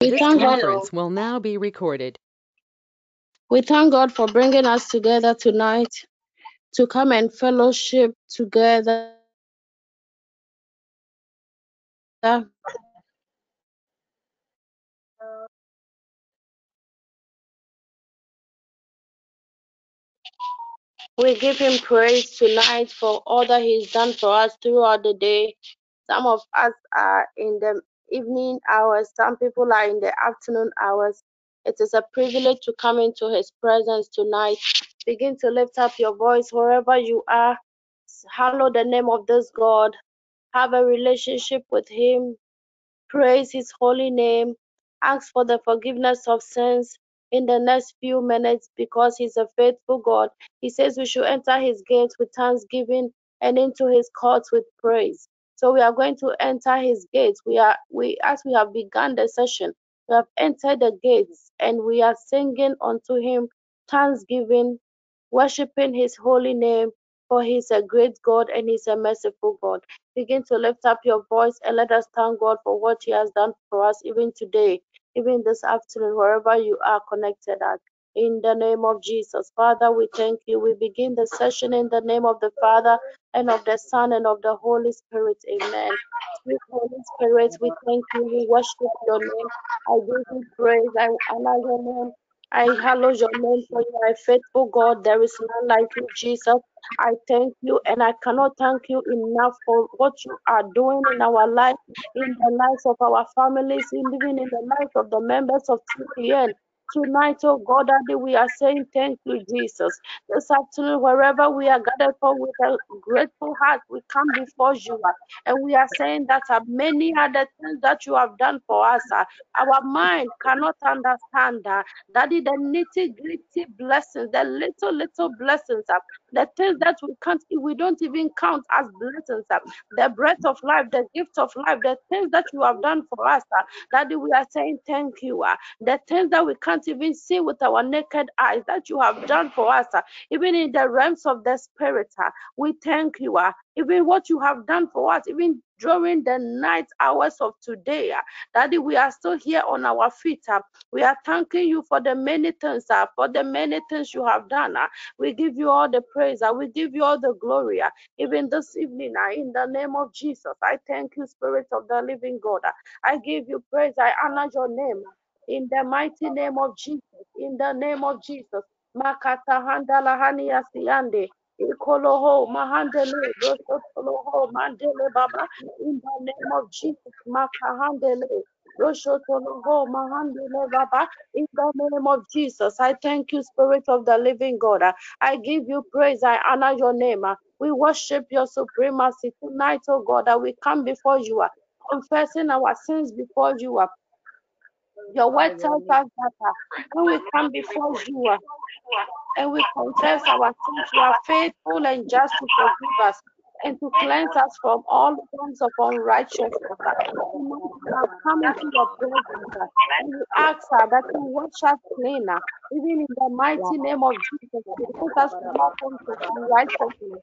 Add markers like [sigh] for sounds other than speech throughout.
We This thank God. conference will now be recorded. We thank God for bringing us together tonight to come and fellowship together. We give him praise tonight for all that he's done for us throughout the day. Some of us are in the evening hours, some people are in the afternoon hours. It is a privilege to come into his presence tonight. Begin to lift up your voice wherever you are. Hallow the name of this God. Have a relationship with him. Praise his holy name. Ask for the forgiveness of sins in the next few minutes because he's a faithful God. He says we should enter his gates with thanksgiving and into his courts with praise. So we are going to enter his gates. We are we as we have begun the session, we have entered the gates and we are singing unto him thanksgiving, worshiping his holy name, for he's a great God and he's a merciful God. Begin to lift up your voice and let us thank God for what He has done for us, even today, even this afternoon, wherever you are connected at. In the name of Jesus. Father, we thank you. We begin the session in the name of the Father and of the Son and of the Holy Spirit. Amen. Sweet Holy Spirit, we thank you. We worship your name. I give you praise. I honor your name. I hallow your name for you are faithful God. There is none like you, Jesus. I thank you and I cannot thank you enough for what you are doing in our life, in the lives of our families, even in the lives of the members of TPN. Tonight, oh God, Daddy, we are saying thank you, Jesus. This afternoon, wherever we are gathered for with a grateful heart, we come before you uh, and we are saying that uh, many other things that you have done for us, uh, our mind cannot understand. Uh, Daddy, the nitty gritty blessings, the little, little blessings, uh, the things that we can't, we don't even count as blessings, uh, the breath of life, the gift of life, the things that you have done for us, uh, Daddy, we are saying thank you. Uh, the things that we can't even see with our naked eyes that you have done for us, uh, even in the realms of the spirit, uh, we thank you. Uh, even what you have done for us, even during the night hours of today, uh, Daddy, we are still here on our feet. Uh, we are thanking you for the many things, uh, for the many things you have done. We give you all the praise. We give you all the glory. Even this evening, in the name of Jesus, I thank you, Spirit of the living God. I give you praise. I honor your name. In the mighty name of Jesus. In the name of Jesus. Makata handala hani asiande. Ikoloho mahandele rosotoloho mandele baba. In the name of Jesus. Makahandele. Roshotoloho mahandele baba. In the name of Jesus. I thank you, Spirit of the living God. I give you praise. I honor your name. We worship your supremacy tonight, oh God, that we come before you, confessing our sins before you. Your word tells us that uh, when we come before you uh, and we confess our sins, you are faithful and just to forgive us and to cleanse us from all forms of unrighteousness. We have come into your presence uh, and we ask her that you wash us cleaner, even in the mighty name of Jesus, to put us from all forms of unrighteousness.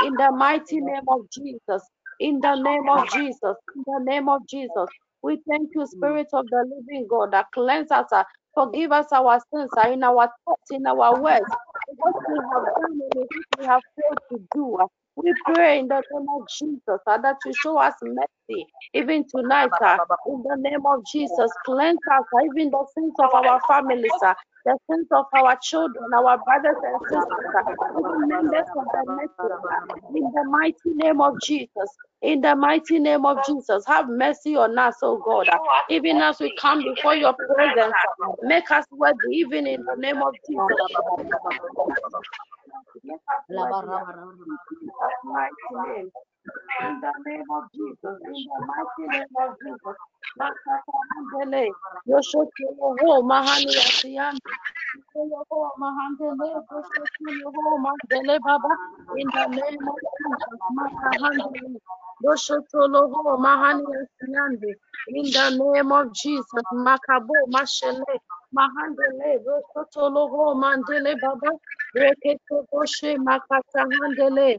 In the mighty name of Jesus, in the name of Jesus, in the name of Jesus. We thank you, Spirit of the living God, that cleanse us, uh, forgive us our sins uh, in our thoughts, in our words, what we have done and what we have failed to do. uh. We pray in the name of Jesus uh, that you show us mercy even tonight. uh, in the name of Jesus, cleanse us, uh, even the sins of our families, uh, the sins of our children, our brothers and sisters, even members of the network. in the mighty name of Jesus. In the mighty name of Jesus, have mercy on us, oh God. Even as we come before your presence, make us worthy, even in the name of Jesus. In the name of Jesus. In the mighty name of Jesus. Makakahandele. Yoshoteloho mahani yasiyani. Yoshoteloho mahandele. Yoshoteloho mandele baba. In the name of Jesus. Makahandele. Yoshoteloho mahani yasiyani. In the name of Jesus. Makabo mashele. Mahandele. Yoshoteloho mandele baba. Reketo boshe mahani asiyande.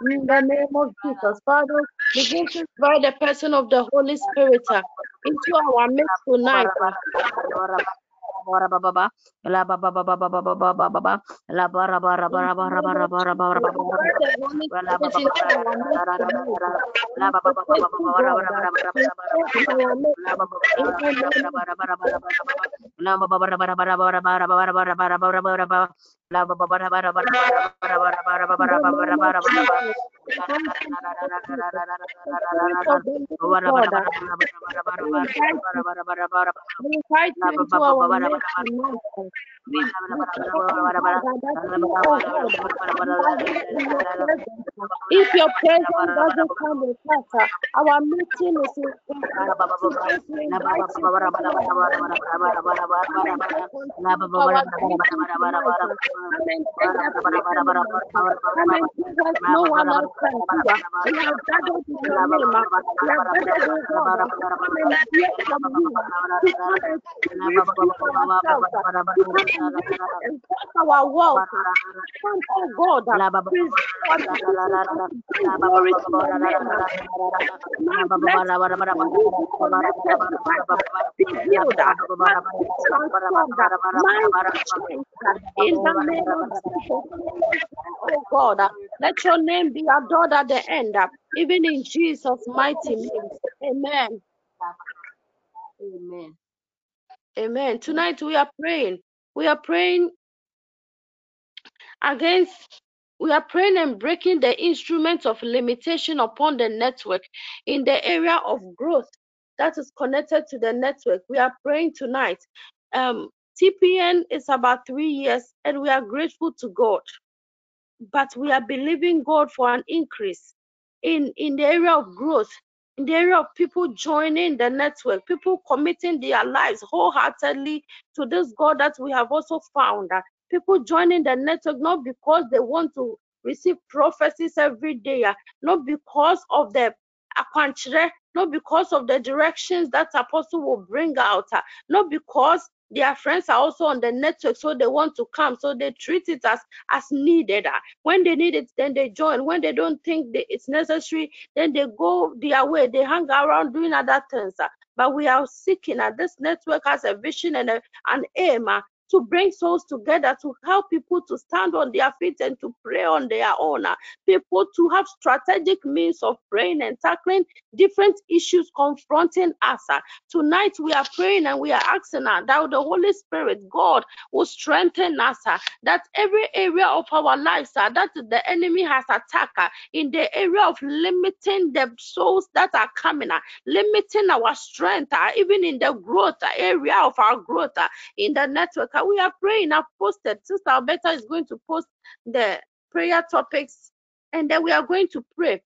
In the name of Jesus, Father, begin to invite the person of the Holy Spirit uh, into our midst tonight. Uh. bara bara bara la ba ba ba ba ba ba ba ba ba ba ba la bara bara bara bara bara bara bara bara Invite the Holy la ba Spirit ba into our midst tonight. uh. la ba ba ba ba ba Faithful bara God, bara uh, bara bara if your presence doesn't come with us, our meeting is in Katia, in God, you. Our world. God, the name of Jesus, oh God, let your name be at the end, uh, even in Jesus' mighty name. Amen. Amen. Amen. Tonight we are praying. We are praying against we are praying and breaking the instruments of limitation upon the network in the area of growth that is connected to the network. We are praying tonight. Um, TPN is about three years, and we are grateful to God. But we are believing God for an increase in in the area of growth, in the area of people joining the network, people committing their lives wholeheartedly to this God that we have also found. uh, people joining the network not because they want to receive prophecies every day, uh, not because of the not because of the directions that apostle will bring out, uh, not because their friends are also on the network, so they want to come, so they treat it as as needed. uh, when they need it, then they join. When they don't think that it's necessary, then they go their way. They hang around doing other things. uh. But we are seeking, and this network has a vision and a, an aim to bring souls together to help people to stand on their feet and to pray on their own. uh. People to have strategic means of praying and tackling different issues confronting us. uh. Tonight we are praying and we are asking uh, that the Holy Spirit, God, will strengthen us. that every area of our lives that the enemy has attacked in the area of limiting the souls that are coming, limiting our strength, even in the growth area of our growth in the network. We are praying. I've posted. Sister Alberta is going to post the prayer topics, and then we are going to pray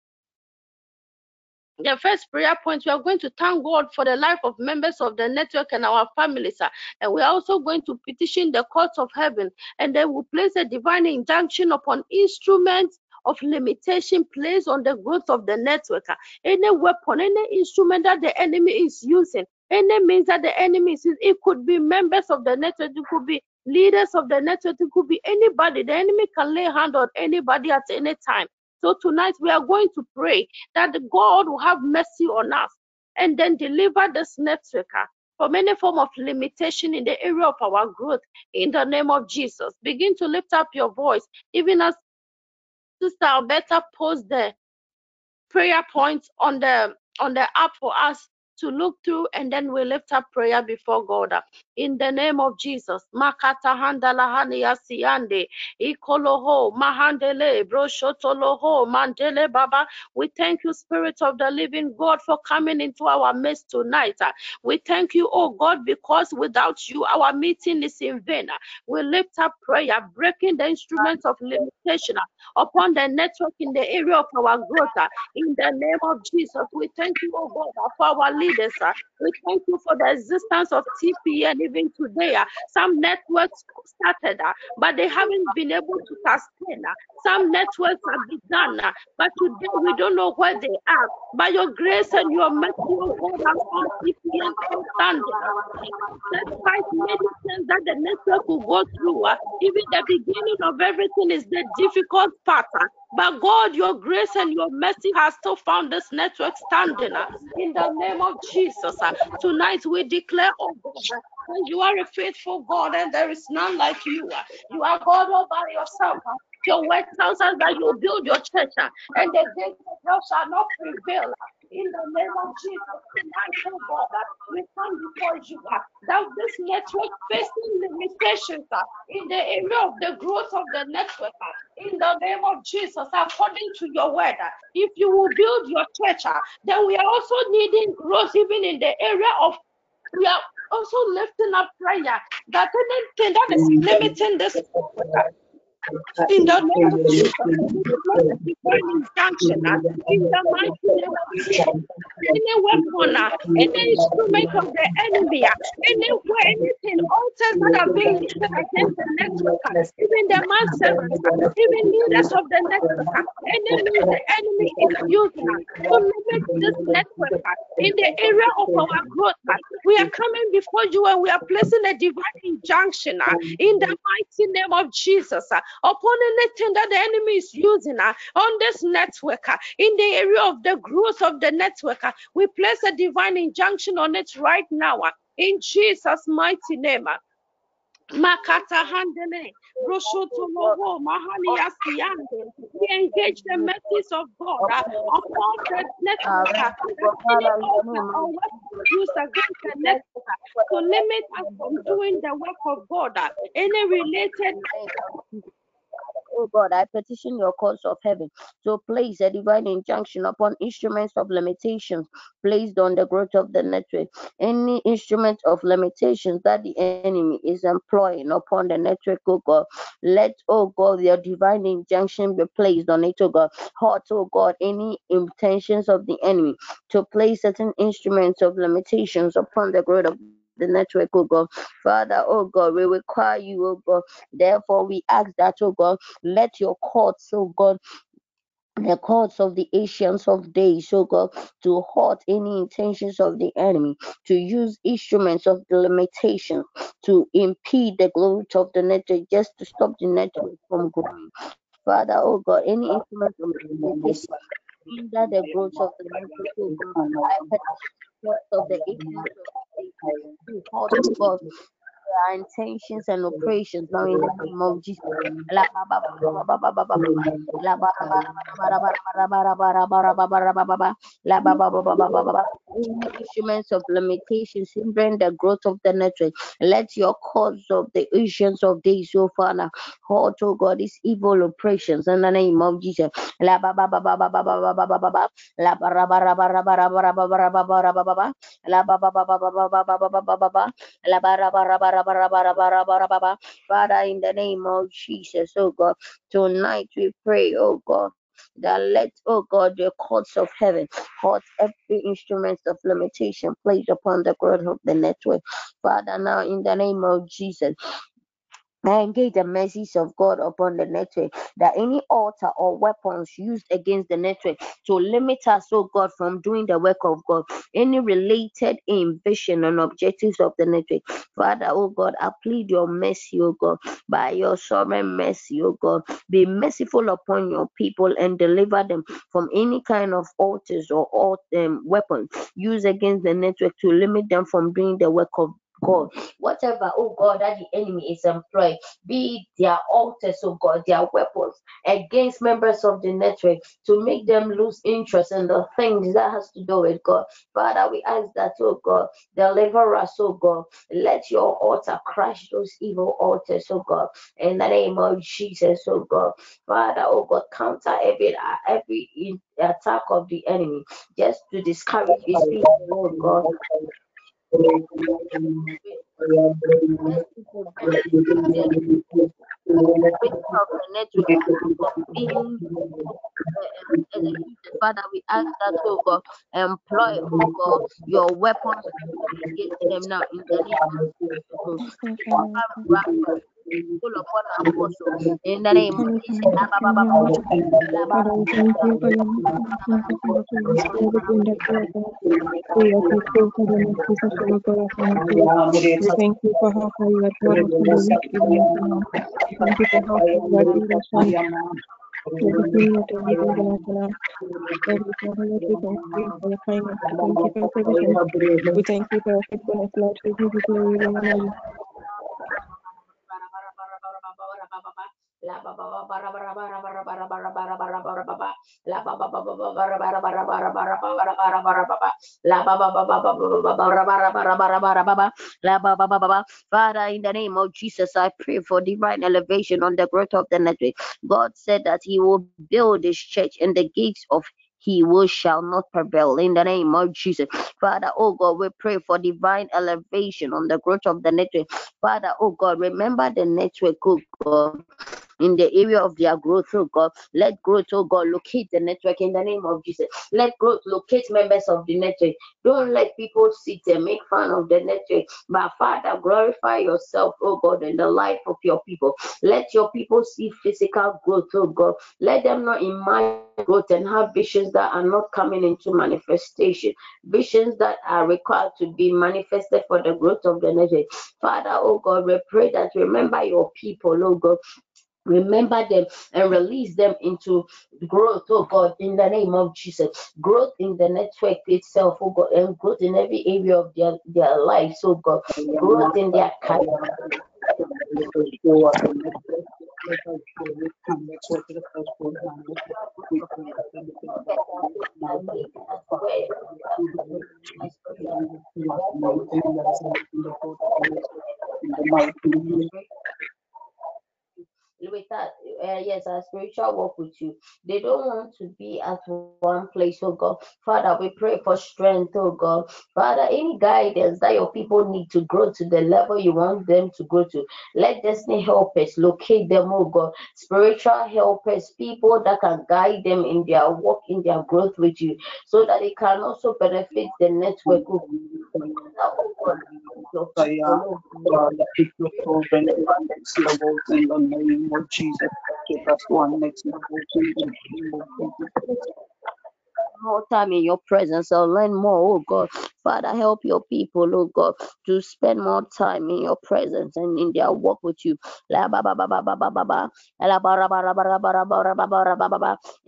the first prayer point, we are going to thank God for the life of members of the network and our families. And we are also going to petition the courts of heaven. And then we place a divine injunction upon instruments of limitation placed on the growth of the network. Any weapon, any instrument that the enemy is using, any means that the enemy it could be members of the network, it could be leaders of the network, it could be anybody. The enemy can lay hand on anybody at any time. So tonight we are going to pray that God will have mercy on us and then deliver this network uh, from any form of limitation in the area of our growth in the name of Jesus. Begin to lift up your voice, even as Sister Alberta posed the prayer points on the on the app for us to look through and then we lift up prayer before God. In the name of Jesus. Makata handala hania siande. Ikoloho mahandele mandele baba. We thank you, Spirit of the Living God, for coming into our midst tonight. We thank you, oh God, because without you, our meeting is in vain. We lift up prayer, breaking the instruments of limitation upon the network in the area of our growth. in the name of Jesus. We thank you, oh God, for our leaders. Uh, we thank you for the existence of TPN even today. Uh, some networks started, uh, but they haven't been able to sustain. Some networks have begun, but today we don't know where they are. By your grace and your mercy, oh God, has found TPN standing. Despite many things that the network will go through, even the beginning of everything is the difficult part. But God, your grace and your mercy has still found this network standing. In the name of Jesus, uh, tonight we declare, oh God, uh, you are a faithful God and there is none like you. Uh, you are God all by yourself. Your word tells us that you build your church and the gates of hell shall not prevail. In the name of Jesus, tonight, oh God, we come before you that this network facing limitations in the area of the growth of the network. in the name of Jesus, according to your word, if you will build your church, then we are also needing growth even in the area of we are also lifting up prayer that anything that is mm. limiting this in the name of Jesus, we declare a divine injunction uh, in the mighty name of Jesus. Any weapon, uh, any instrument of the enemy, uh, anywhere, anything, altars that are being lifted against the network, uh, even the man servants, uh, even leaders of the network, uh, means the enemy is using to limit this network in the area of our growth. We are coming before you and we are placing a divine injunction in the mighty name of Jesus upon anything that the enemy is using uh, on this network uh, in the area of the growth of the network. uh, We place a divine injunction on it right now in Jesus' mighty name. Makata handele, Roshoto logo, Mahali Asiande. We engage the mercies of God uh, upon the network. Any altar or weapon used against the network to limit us from doing the work of God. Any related Oh God, I petition your courts of heaven to place a divine injunction upon instruments of limitations placed on the growth of the network. Any instrument of limitations that the enemy is employing upon the network, oh God, let, oh God, your divine injunction be placed on it, oh God. Hot, oh God, any intentions of the enemy to place certain instruments of limitations upon the growth of the network, oh God. Father, oh God, we require you, oh God. Therefore, we ask that, oh God, let your courts, oh God, the courts of the ancients of days, oh God, to halt any intentions of the enemy, to use instruments of the limitation to impede the growth of the network, just to stop the network from growing. Father, oh God, any instrument of limitation under the growth of the. I of the of the our intentions and operations now in the name of Jesus. Instruments of limitations hindering the growth of the network. Let your cause of the issues of days, so far now halt, O God, these evil operations in the name of Jesus. La Father, in the name of Jesus, oh God, tonight we pray, oh God that let, oh God, the courts of heaven halt every instrument of limitation placed upon the growth of the network. Father, now in the name of Jesus, I engage the mercies of God upon the network that any altar or weapons used against the network to limit us, oh God, from doing the work of God, any related aim, vision, and objectives of the network. Father, oh God, I plead your mercy, oh God, by your sovereign mercy, oh God. Be merciful upon your people and deliver them from any kind of altars or alt, um, weapons used against the network to limit them from doing the work of God. Whatever, oh God, that the enemy is employed, be their altars, oh God, their weapons against members of the network to make them lose interest in the things that has to do with God. Father, we ask that, oh God, deliver us, oh God. Let your altar crush those evil altars, oh God. In the name of Jesus, oh God. Father, oh God, counter every every attack of the enemy just to discourage his people, oh God. Father, we ask that, oh God, employ, oh God, your weapons against them now in the name of Jesus full apostle in the name of thank you for your you are of of thank you for how you how provision. We thank you for your faithfulness, Lord. We give you glory and honor. La ba ba ba bara bara bara bara bara bara bara bara bara bara la ba ba ba ba bara bara bara bara bara bara bara bara bara la ba ba ba ba bara bara bara bara bara bara la ba ba ba ba Father in the name of Jesus I pray for divine elevation on the growth of the network God said that he will build his church and the gates of he will shall not prevail in the name of Jesus. Father, oh God, we pray for divine elevation on the growth of the network. Father, oh God, remember the network, oh God in the area of their growth, oh God. Let growth, oh God, locate the network in the name of Jesus. Let growth locate members of the network. Don't let people sit and make fun of the network. But Father, glorify yourself, oh God, in the life of your people. Let your people see physical growth, oh God. Let them not imagine growth and have visions that are not coming into manifestation. Visions that are required to be manifested for the growth of the network. Father, oh God, we pray that remember your people, oh God remember them and release them into growth oh god in the name of jesus. Growth in the network itself oh god and growth in every area of their their lives oh god. Growth in their career uh, yes, our spiritual walk with you. They don't want to be at one place, oh God. Father, we pray for strength, oh God. Father, any guidance that your people need to grow to the level you want them to go to, let destiny help us locate them, oh God. Spiritual helpers, people that can guide them in their work, in their growth with you, so that they can also benefit the network. Oh God of Jesus keep us warm, next me more time in your presence. I'll learn more, oh God. Father, help your people, oh God, to spend more time in your presence and in their walk with you.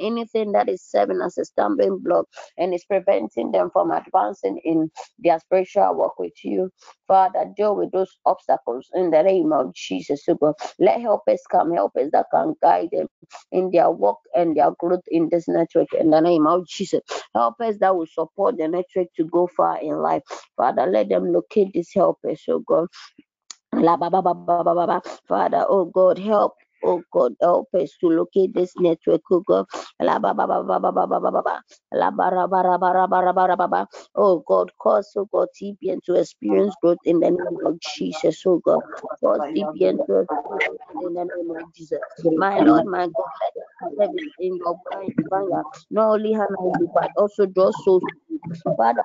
Anything that is serving as a stumbling block and is preventing them from advancing in their spiritual walk with you. Father, deal with those obstacles in the name of Jesus, oh God. Let helpers come, helpers that can guide them in their work and their growth in this network in the name of Jesus. Helpers that will support the network to go far in life. Father, let them locate these helpers, oh God. Father, oh God, help Oh God, help us to locate this network, oh God. Oh God, cause, oh God, TPN to experience growth in the name of Jesus, oh God. Cause TPN to experience in the name of Jesus. My Lord, my God, let in your vineyard, not only Hannah, but also draw souls. Father,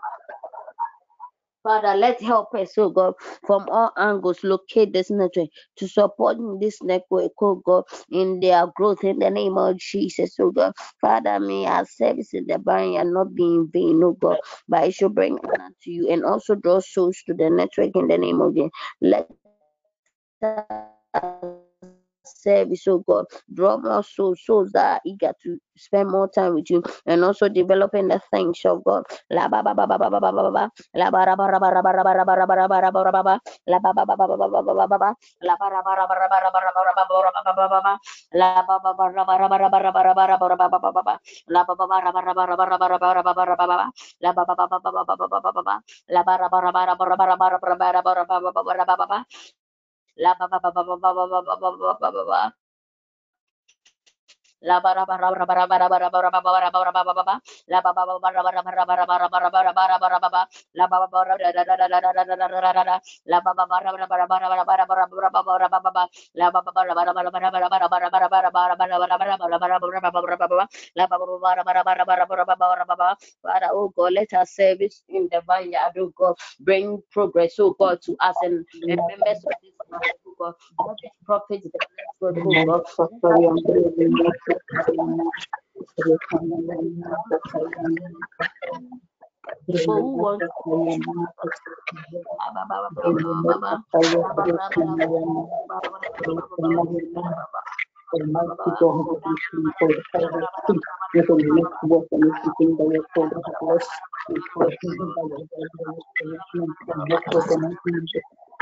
Father, let help us, oh God, from all angles locate this network to support this network, oh God, in their growth in the name of Jesus, oh God. Father, may our service in the barrier not be in vain, oh God, but it should bring honor to you and also draw souls to the network in the name of Jesus. Let service, oh God. Draw more souls, souls that are eager to spend more time with you and also developing the things of God. La ba ba ba ba ba ba ba ba ba. La ba ra ba ra ba ra ba ra ba ra ba ra ba ra ba ra ba ra ba ba. La ba ba ba ba ba ba ba ba ba ba ba. La ba ra ba ra ba ra ba ra ba ra ba ra ba ra ba ba ba ba ba. La ba ba ba ra ba ra ba ra ba ra ba ra ba ra ba ra ba ba ba ba ba. La ba ba ba ra ba ra ba ra ba ra ba ra ba ra ba ra ba ba ba. La ba ba ba ba ba ba ba ba ba ba ba ba. La ba ra ba ra ba ra ba ra ba ra ba ra ba ra ba ra ba ra ba ba ba ba ra ba ba ba. La ba ba ba ba ba ba ba ba ba ba ba ba ba ba. La bara bara bara bara bara bara bara bara bara bara bara bara la ba ba ba bara bara prophets el mal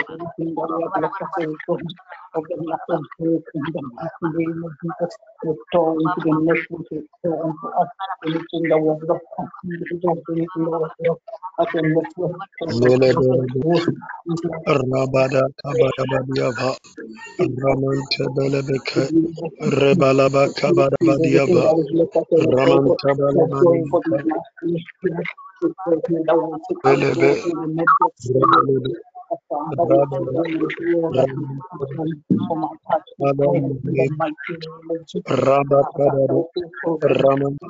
anything that we have left us open of the matter faith in the mighty name of Jesus, restore into the nations, restore unto us anything that was lost, anything that was lost, at the network, Rabada Kabada Badiava Raman Tabelebeke Rebalaba Kabada Badiava Raman Tabelebeke Elebe the Somebody blood of the for my touch and prayer in the mighty name of Jesus. Father, thank you for the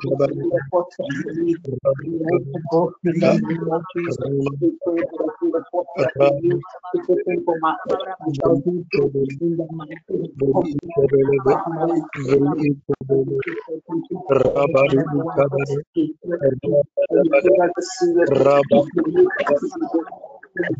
for the efforts that you need in order to go in the name of Jesus. We pray for the good efforts that you need. We pray for my touch and shall do good in the mighty name of Jesus. Father, we thank you for the eternal life. We pray that the serious, we pray that the serious, Rabba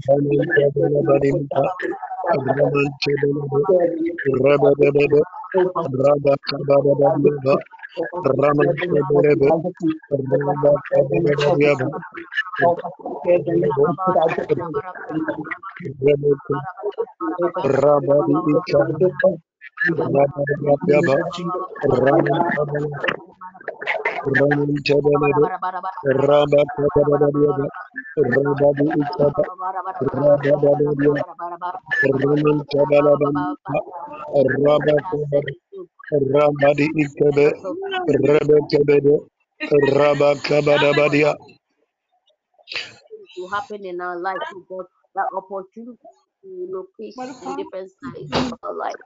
Rabadi ikebe, rebe kebede, rabakabadabadia. To happen in our life, oh God, that opportunity location different sides of our life.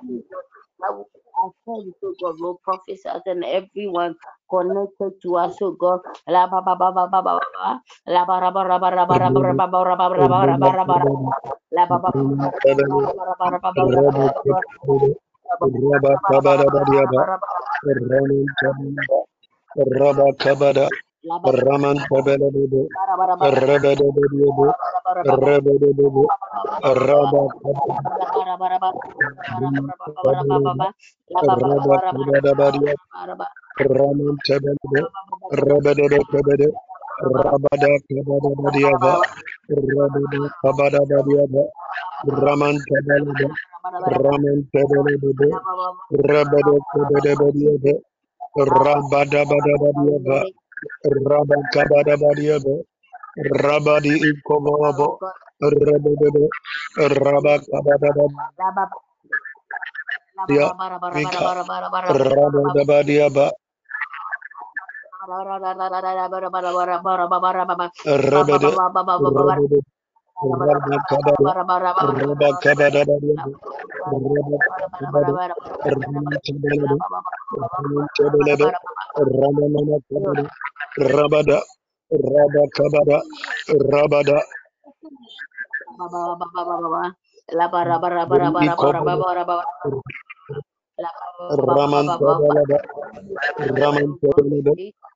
I will you, so God, Lord, and everyone connected to us, so God. Rabba kabada, Raman Rebelebo, Rebelebo, Rebelebo, Rabba, Raman Tebelebo, Rebelebo Tebede, Rabada Kabada Badiaba, Rabada Kabada Badiaba, Raman Tebelebo, Raman Tebelebo, Rebelebo Tebede Badiaba, Rabada Bada Badiaba, Rabba kabada badiaba. Rabadi Rabada, Rabada, Kabada, Rabada. Raman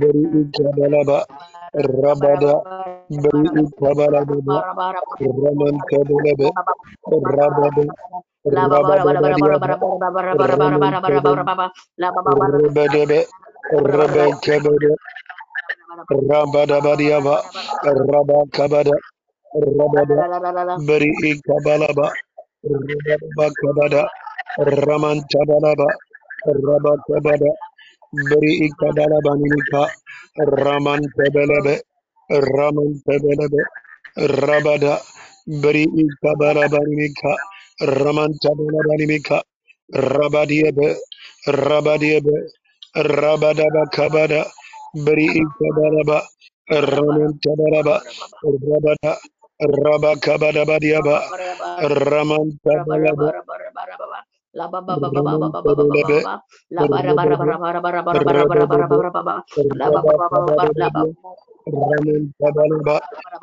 beri ikabalaba rabada. Beri ikabalaba raman kabalaba rabada. Rabadabadiaba Rabakabada Rabada. Beri Ikabalaba Rabakabada Raman Tabalaba Rabakabada Beri ikadala baninika raman tebelebe raman tebelebe rabada. Beri ikabara baninika raman tebela baninika rabadiebe rabadiebe rabada bakabada beri ikabara ba raman tebela rabada. Rabakabada badiaba raman tebela ba La ba ba ba ba ba ba ba ba ba ba ba. La ba ra ba ra ba ra ba ra ba ra ba ra ba ra ba ra ba ra ba ra ba ba. La ba ba ba ba ba. La ba Raman Tabalaba,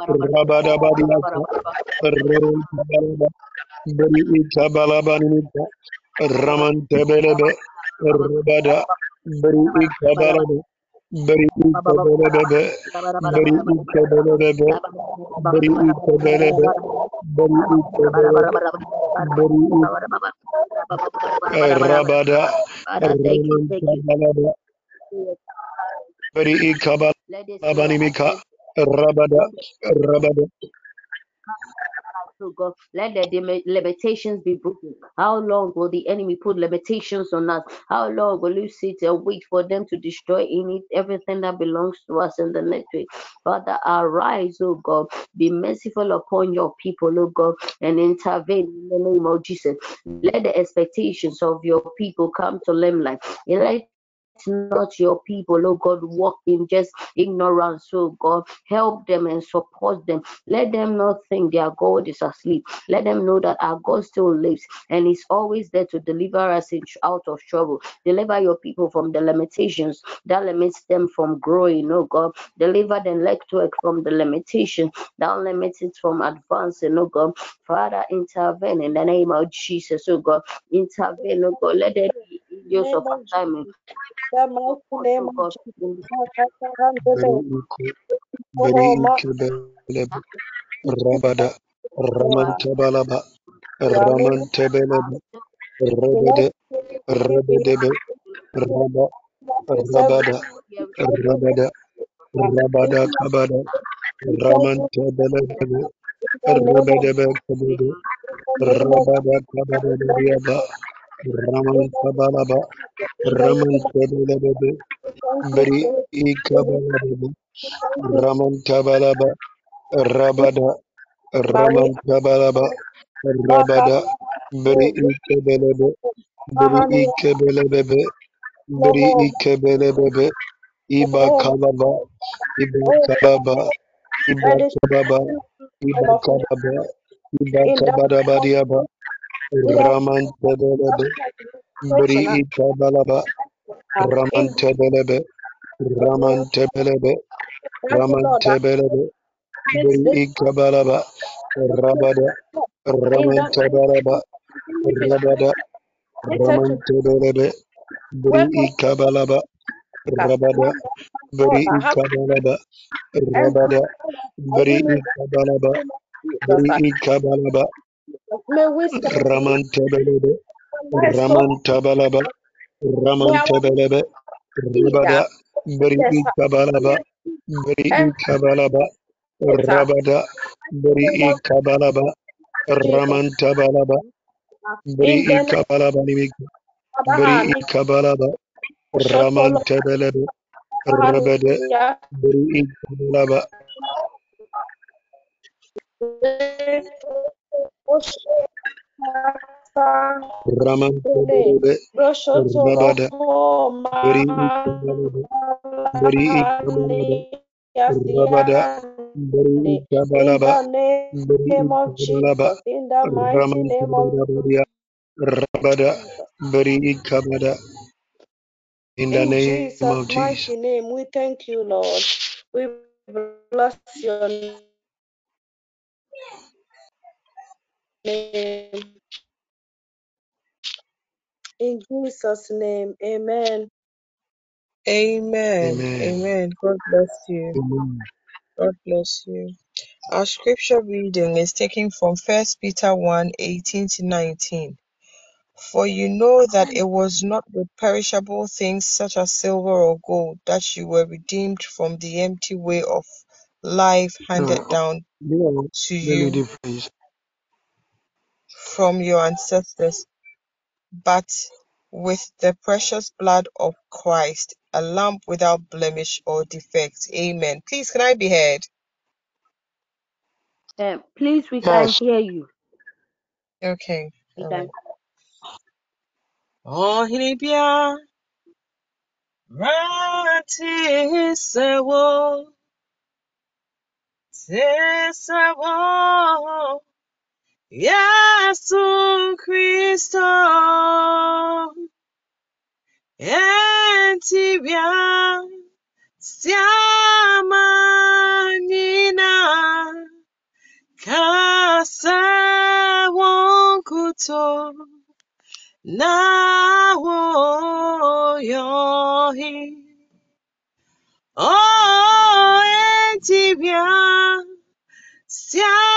Rabadabadiaka, Raman Tabalaba, Bari Ikabalabanita, Raman Tabelebe, Rabada, Ikabalaba, Bari uka belebe, bari uka belebe, bari uka belebe, bari uka belebe, bari uka rabada, rabada, bari uka belebe, rabada, rabada to God. Let the limitations be broken. How long will the enemy put limitations on us? How long will you sit and wait for them to destroy any everything that belongs to us in the network? Father, arise, oh God. Be merciful upon your people, oh God, and intervene in the name of Jesus. Let the expectations of your people come to limelight. Let not your people, oh God, walk in just ignorance, oh God. Help them and support them. Let them not think their God is asleep. Let them know that our God still lives and is always there to deliver us out of trouble. Deliver your people from the limitations that limits them from growing, oh God. Deliver the network from the limitation that limits it from advancing, oh God. Father, intervene in the name of Jesus, oh God. Intervene, oh God. Let Joseph of assignment. Rabada Raman Tabalaba Raman Tabelaba Rabede Kabada Raman Tabelebe Raman Tabalaba, Raman Tebelebe, Bari Ikabalebe, Raman Tabalaba, Rabada, Raman Tabalaba, Rabada, Bari Ikebelebe, Bari Ikebelebe, Bari Ikebelebe, Iba Kalaba, Iba Kalaba, Iba That is Kalaba, Iba Kalaba, Iba in Raman Tedelebe, Bri Itabalaba, Raman Tebelebe, Raman Tebelebe, Raman Tebelebe, Bri Rabada, Raman Tabalaba, Rabada, Raman Tebelebe, Bri Ikabalaba, Rabada, Bri Ikabalaba, Rabada, Bri Ikabalaba, Bri Ikabalaba, Raman Tabalebe, Raman Lord. Tabalaba, Raman May our Tabalebe, leader, Rabada, Beri yes, Ikabalaba, yes, Beri Rabada, Beri the Raman Tabalaba, Beri in the name Raman Shatolo, Tabalebe, Rabada, Hallelujah. Beri Raman Tebelebe, Roshotolo Rabada, Bari Ikabalaba, Bari Ikabalaba, Mahali Rabada, Bari in the name of Jesus, in the mighty name of Tebelebe, Rabada, Jesus. Bari Ikabada, in the name of Jesus. mighty name, we thank you, Lord. We bless your name. In Jesus' name, amen. Amen. Amen. Amen. God bless you. Amen. God bless you. Our scripture reading is taken from 1 Peter 1 18 to 19. For you know that it was not with perishable things such as silver or gold that you were redeemed from the empty way of life handed down yeah, to you please. From your ancestors, but with the precious blood of Christ, a lamb without blemish or defect. Amen. Please, can I be heard? Um, please, we can Yes. hear you. Okay. We All can. right. Ọhịa bịa rántí sẹ́wọ́ sẹ́wọ́ Yẹ́sù Kristo ẹ̀ǹtí kùtò náwó yọ̀hìn. Oh, entibia, siama nina, kasa wonkoto, na wo yohi. Oh, hinipia, ranti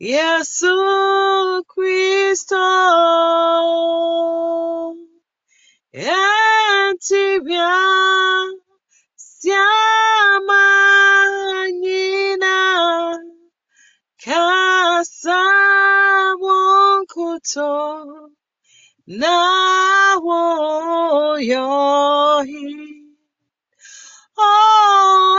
Oh, entibia, siama nina, kasa wonkuto, na woyohi. Oh,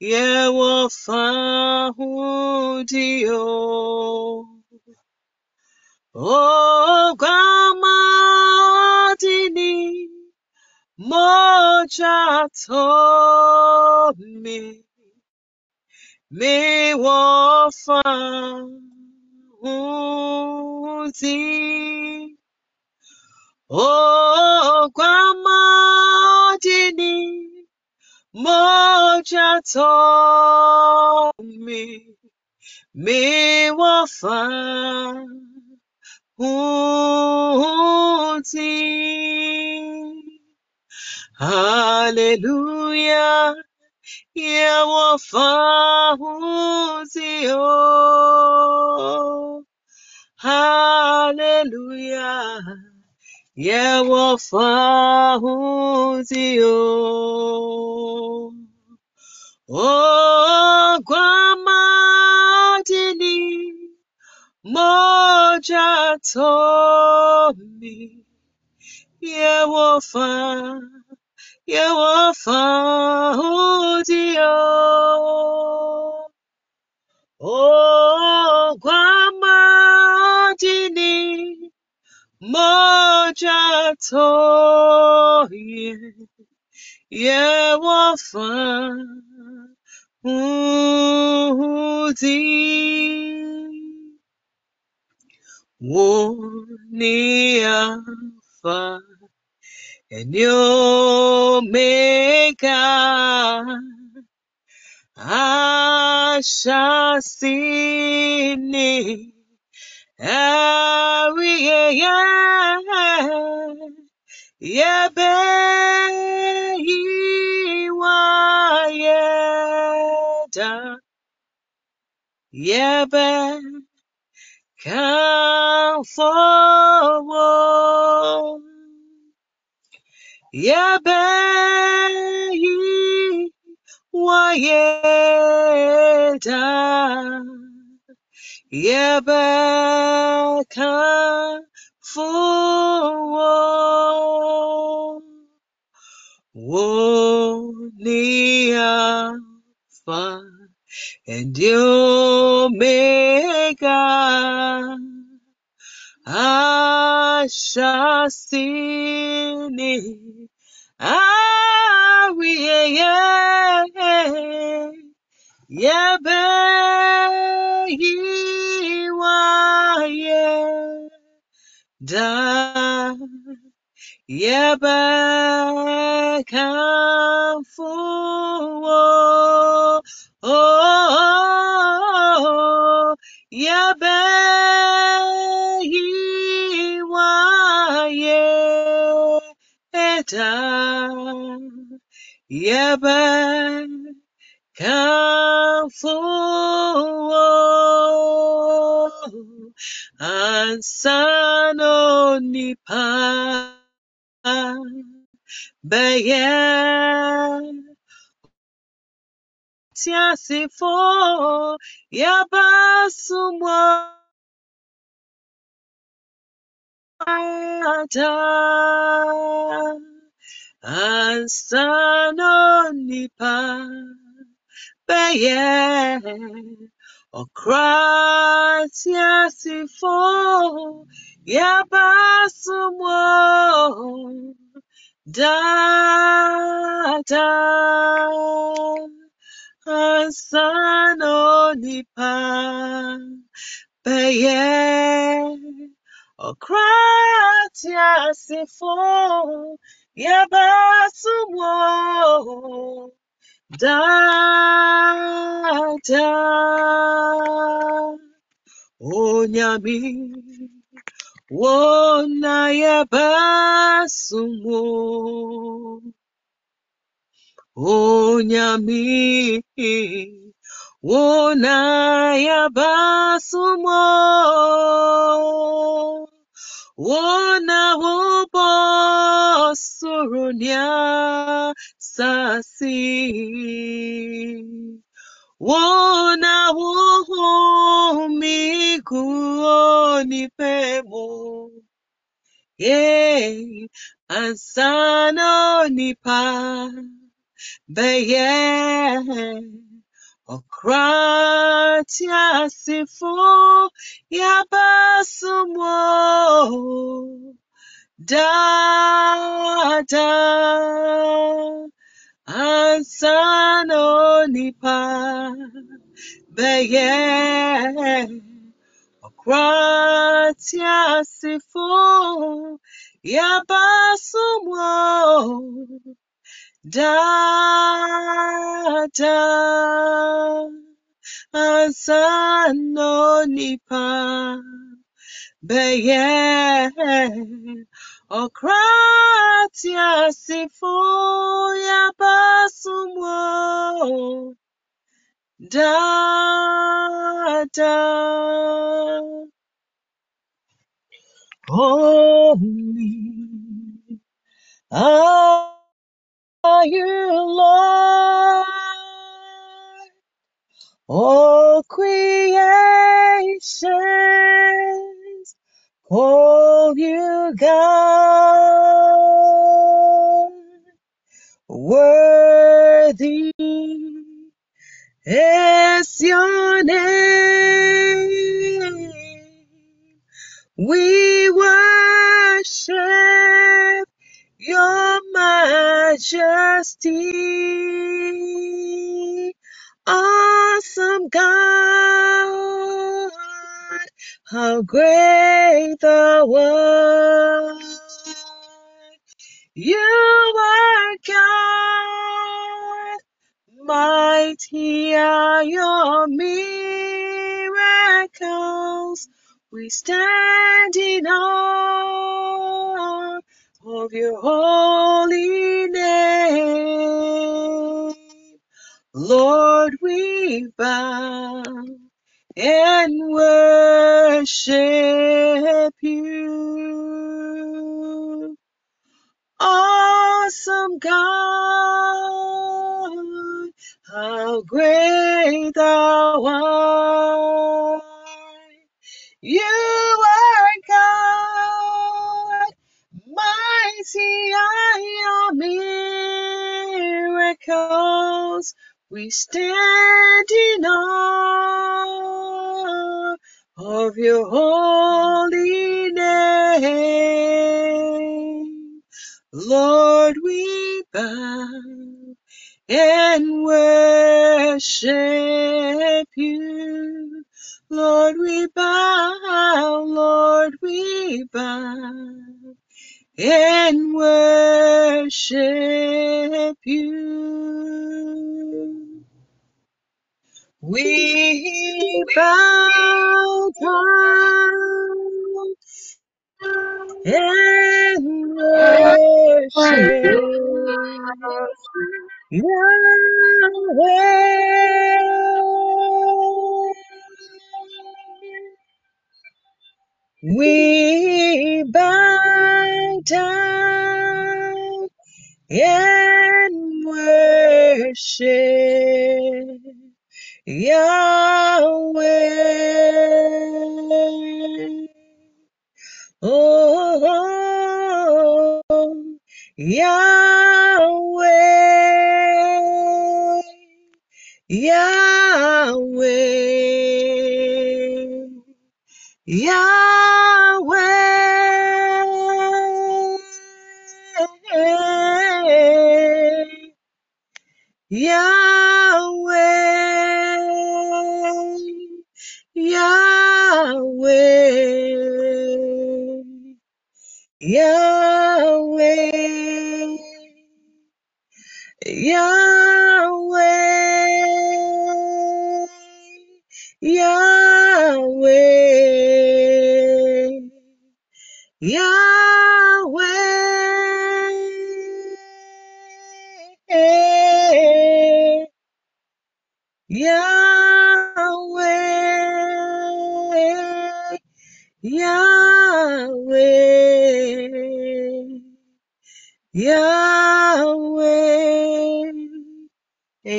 Hallelujah. Yewafahudio. O Gamadini Moja Tome Me Wafahudio. O Gamadini moja to me me wafa. Huti hallelujah. Huti oh. Hallelujah oh Oh, Kwamadini moja tomi yewofa yewofa udio. Oh, Kwamadini moja toye yewofa Uti ni Alpha and Omega. Ashasini Ariya yebe yiwa yeda. Yebe kamfowo yebe yiwa yeda. Yebe kamfowo wo ni Alpha and Omega. Ashasini Ariye Yebe Yiwa Da Yebe Kamfu Oh Yebe Yiwa Ye Da Yebe Kamfu Ansano Nipa bɛyɛ tiasefo yaba sumwa ada ansano nipa bɛyɛ ɔkra tiasefo yaba sumwa da da asano nipa beye okrati asifo yabasumo da da. Onyami wona yabasumo Onyami wona yabasumo wobo sasi. Wona woho mikuoni pemo yeah ansano nipa bɛyɛ ɔkratia asefo yabasumo daadaa ansano nipa bɛyɛ ɔkratia asefo yabasumo da beye okrati asifo ya basumo da da holy are you Lord? All creations call you God. Worthy is your name. We worship your majesty. Awesome God, how great thou art. You are God, mighty are your miracles. We stand in awe of your holy name. Lord, we bow and worship you. Awesome God, how great thou art. You are God, mighty are your miracles. We stand in awe of your holy name. Lord, we bow and worship you. Lord, we bow, Lord, we bow and worship you. We bow down and worship [laughs] Yahweh. We bow down and worship Yahweh. Oh, Yahweh, Yahweh, Yahweh, Yahweh, Yahweh. Yahweh, Yahweh, Yahweh,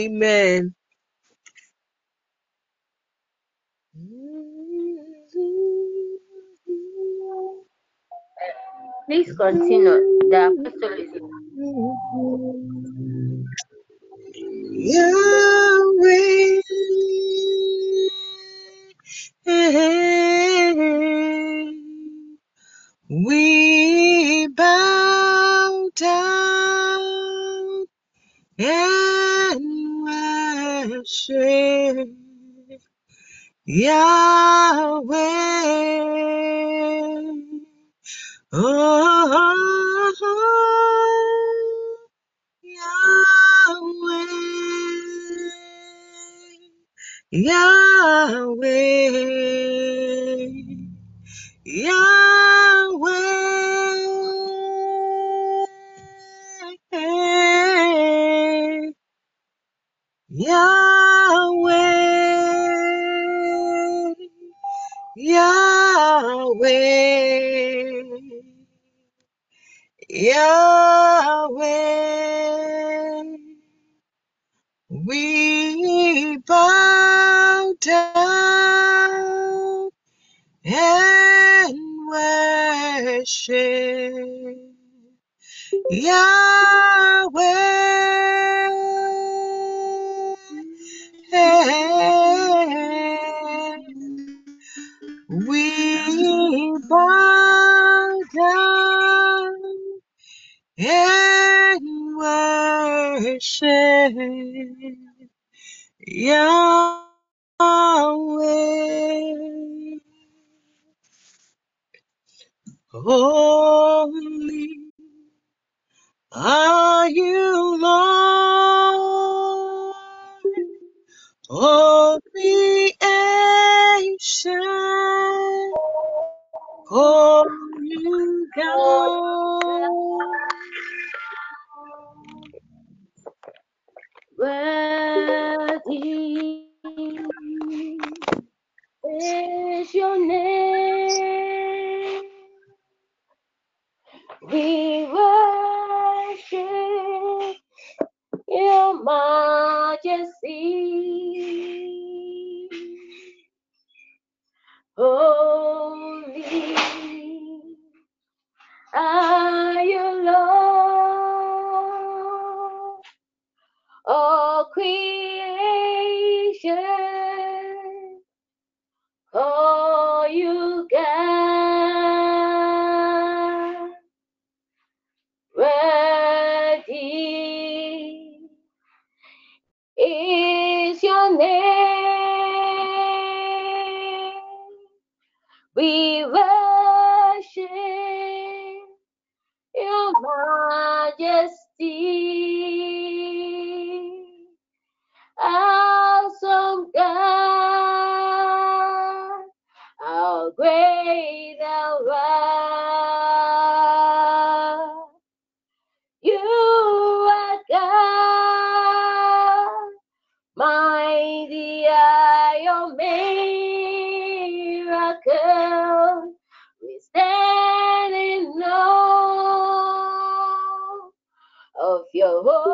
Amen. Please continue. The apostle Yahweh. Yahweh.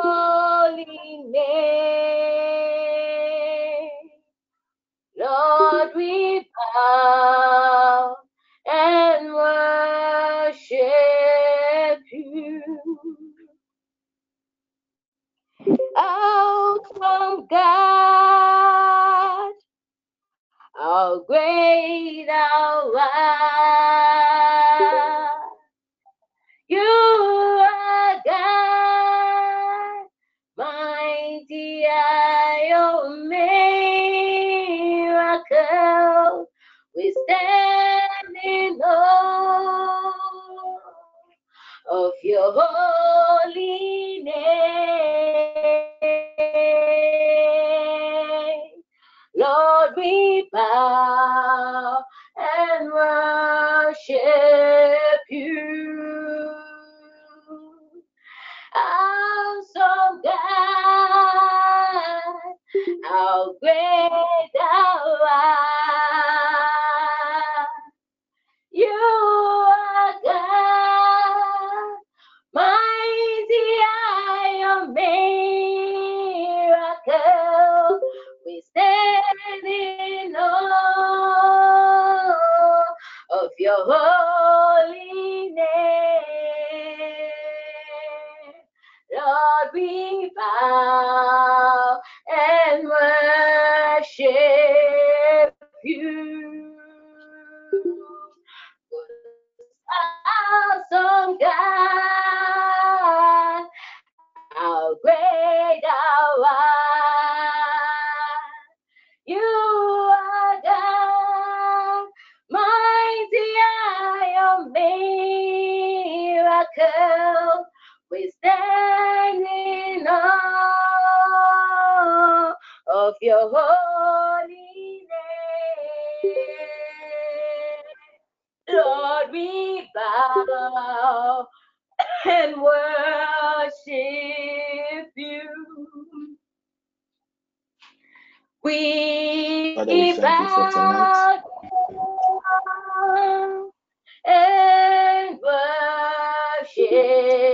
holy name. Lord, we bow and worship you. Oh, Out from God, how great our holy name. Lord, we bow and worship you. Awesome God, how great. and worship you. We, Father, we bow and worship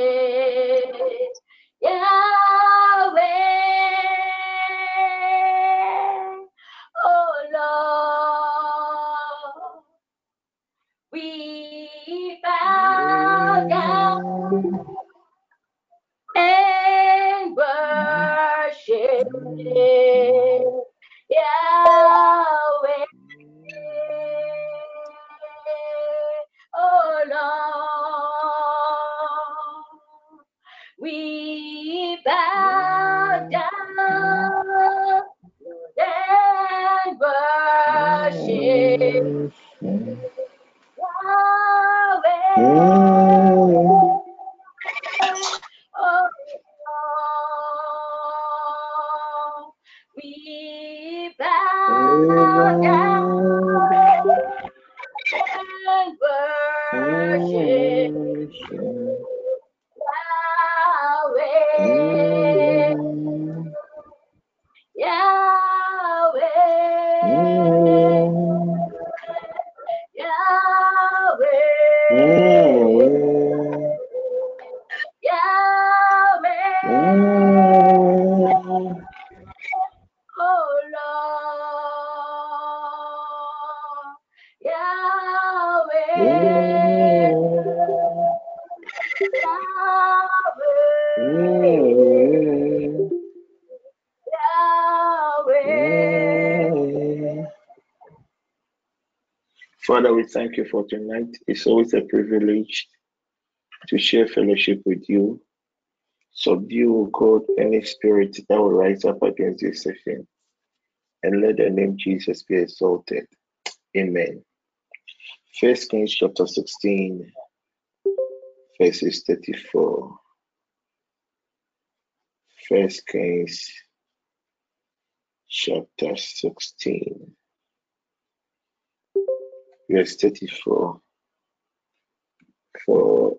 thank you for tonight. It's always a privilege to share fellowship with you. Subdue, God, any spirit that will rise up against this session. And let the name Jesus be exalted. Amen. First Kings chapter 16, verses 34. First Kings chapter 16 verse 34. For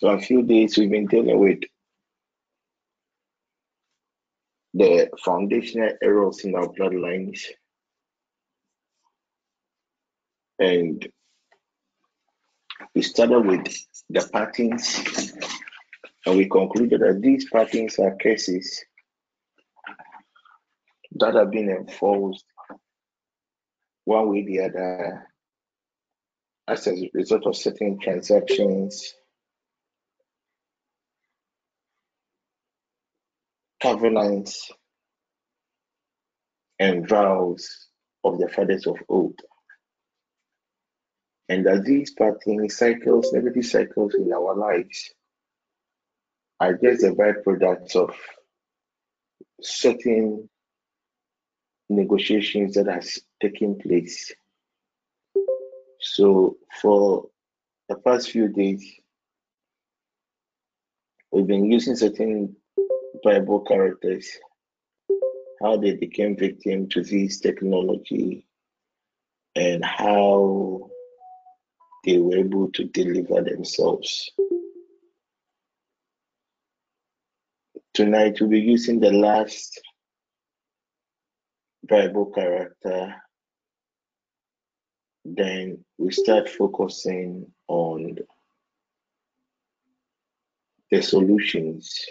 for a few days, we've been dealing with the foundational errors in our bloodlines. And we started with the patterns, and we concluded that these patterns are cases that have been enforced one way or the other as a result of certain transactions, covenants, and vows of the fathers of old. And that these patterns, cycles, negative cycles in our lives are just the byproducts of certain negotiations that has taken place. So for the past few days, we've been using certain Bible characters, how they became victim to this technology, and how they were able to deliver themselves. Tonight we'll be using the last Bible character. Then we start focusing on the solutions,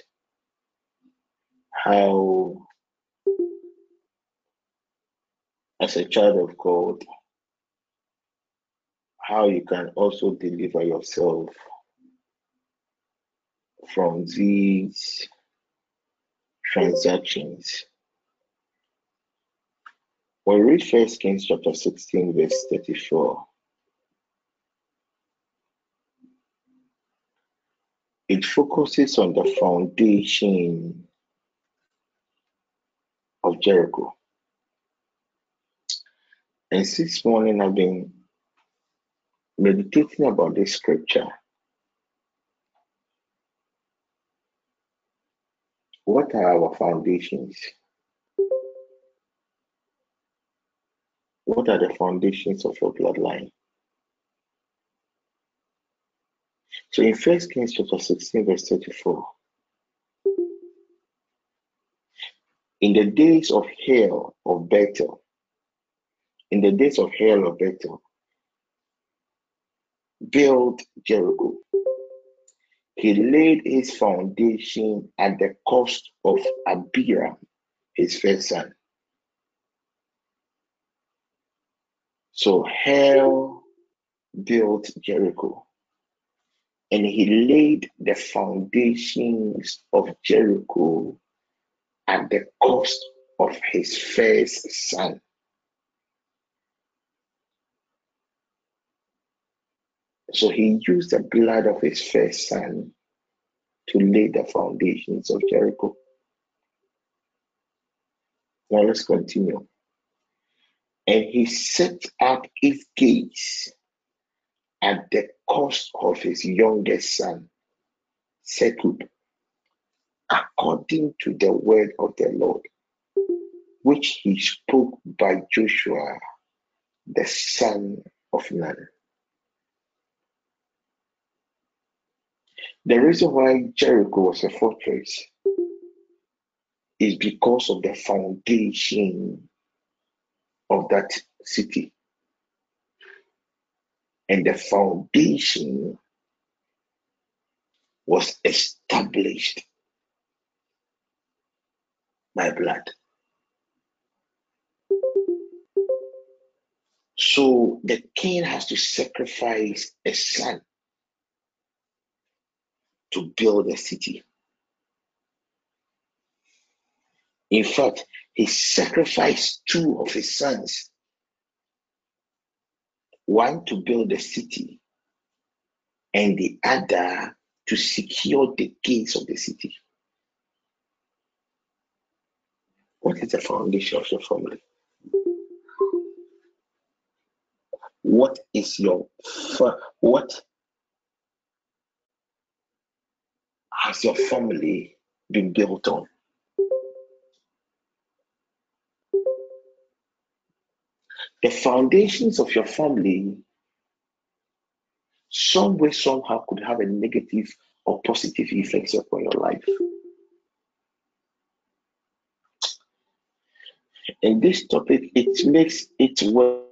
how, as a child of God, how you can also deliver yourself from these transactions. When we read First Kings chapter 16, verse 34, it focuses on the foundation of Jericho. And since morning I've been meditating about this scripture. What are our foundations? What are the foundations of your bloodline? So in First Kings chapter 16, verse 34, in the days of Hiel of Bethel, in the days of Hiel of Bethel, built Jericho. He laid his foundation at the cost of Abiram, his first son. So Hiel built Jericho, and he laid the foundations of Jericho at the cost of his first son. So he used the blood of his first son to lay the foundations of Jericho. Now let's continue. And he set up his gates at the cost of his youngest son, Segub, according to the word of the Lord, which he spoke by Joshua, the son of Nun. The reason why Jericho was a fortress is because of the foundation of that city. And the foundation was established by blood. So the king has to sacrifice a son to build a city. In fact, he sacrificed two of his sons one to build a city, and the other to secure the gates of the city. What is the foundation of your family? What is your what has your family been built on? The foundations of your family, some way, somehow, could have a negative or positive effects upon your life. In this topic, it makes it work.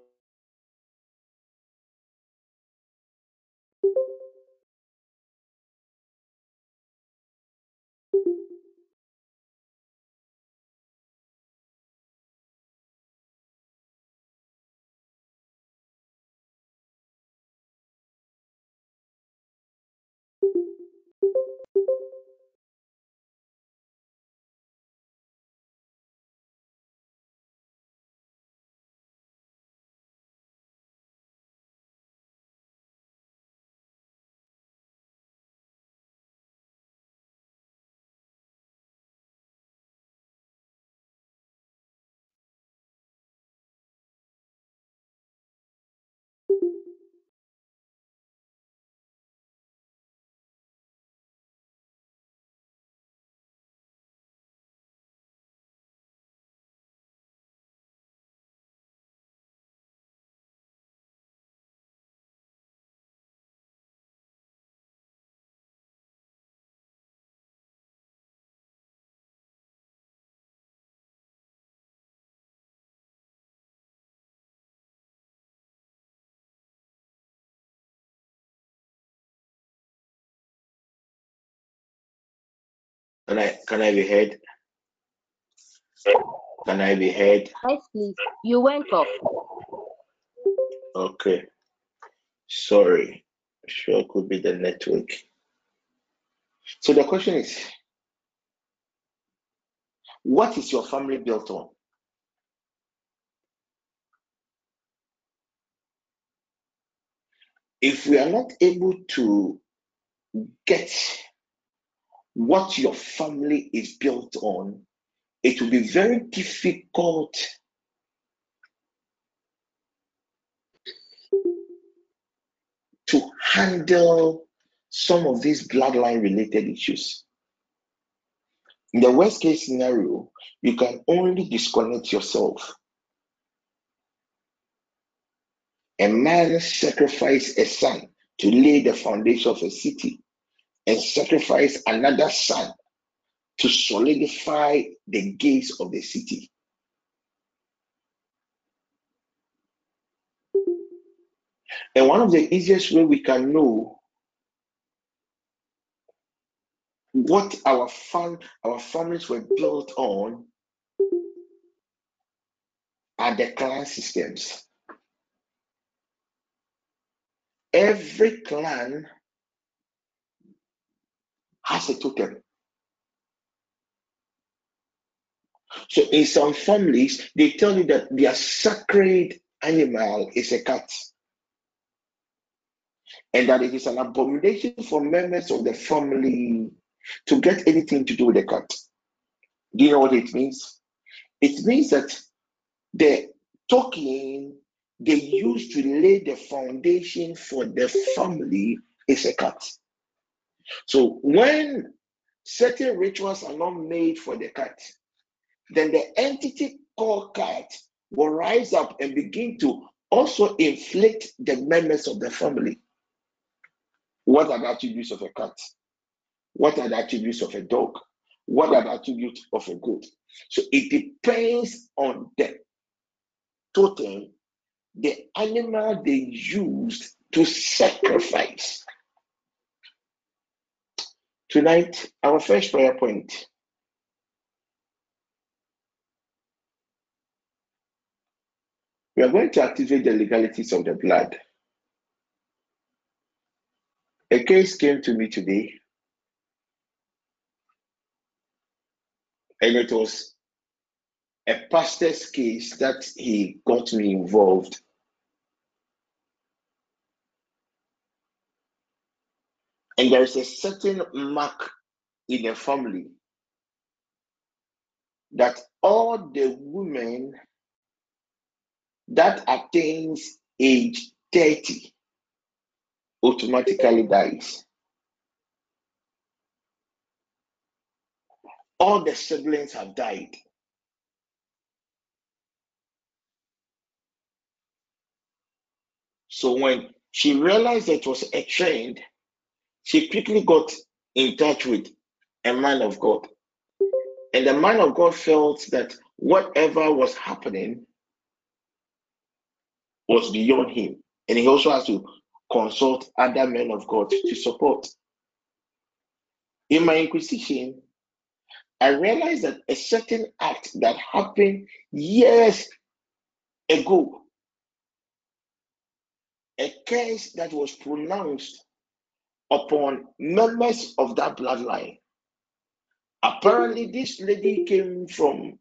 Can I can I be heard? Can I be heard? Yes, please. You went off. Okay. Sorry. Sure could be the network. So the question is what is your family built on? If we are not able to get what your family is built on, it will be very difficult to handle some of these bloodline related issues. In the worst case scenario, you can only disconnect yourself. A man sacrificed a son to lay the foundation of a city and sacrifice another son to solidify the gates of the city. And one of the easiest way we can know what our fam- our families were built on are the clan systems. Every clan has a totem. So in some families, they tell you that their sacred animal is a cat. And that it is an abomination for members of the family to get anything to do with the cat. Do you know what it means? It means that the token they use to lay the foundation for the family is a cat. So when certain rituals are not made for the cat, then the entity called cat will rise up and begin to also inflict the members of the family. What are the attributes of a cat? What are the attributes of a dog? What are the attributes of a goat? So it depends on the totem, the animal they used to sacrifice. Tonight, our first prayer point we are going to activate the legalities of the blood. A case came to me today, and it was a pastor's case that he got me involved. And there is a certain mark in the family that all the women that attains age 30 automatically dies. All the siblings have died. So when she realized it was a trend, she quickly got in touch with a man of God. And the man of God felt that whatever was happening was beyond him. And he also has to consult other men of God to support. In my inquisition, I realized that a certain act that happened years ago, a curse that was pronounced upon members of that bloodline. Apparently, this lady came from,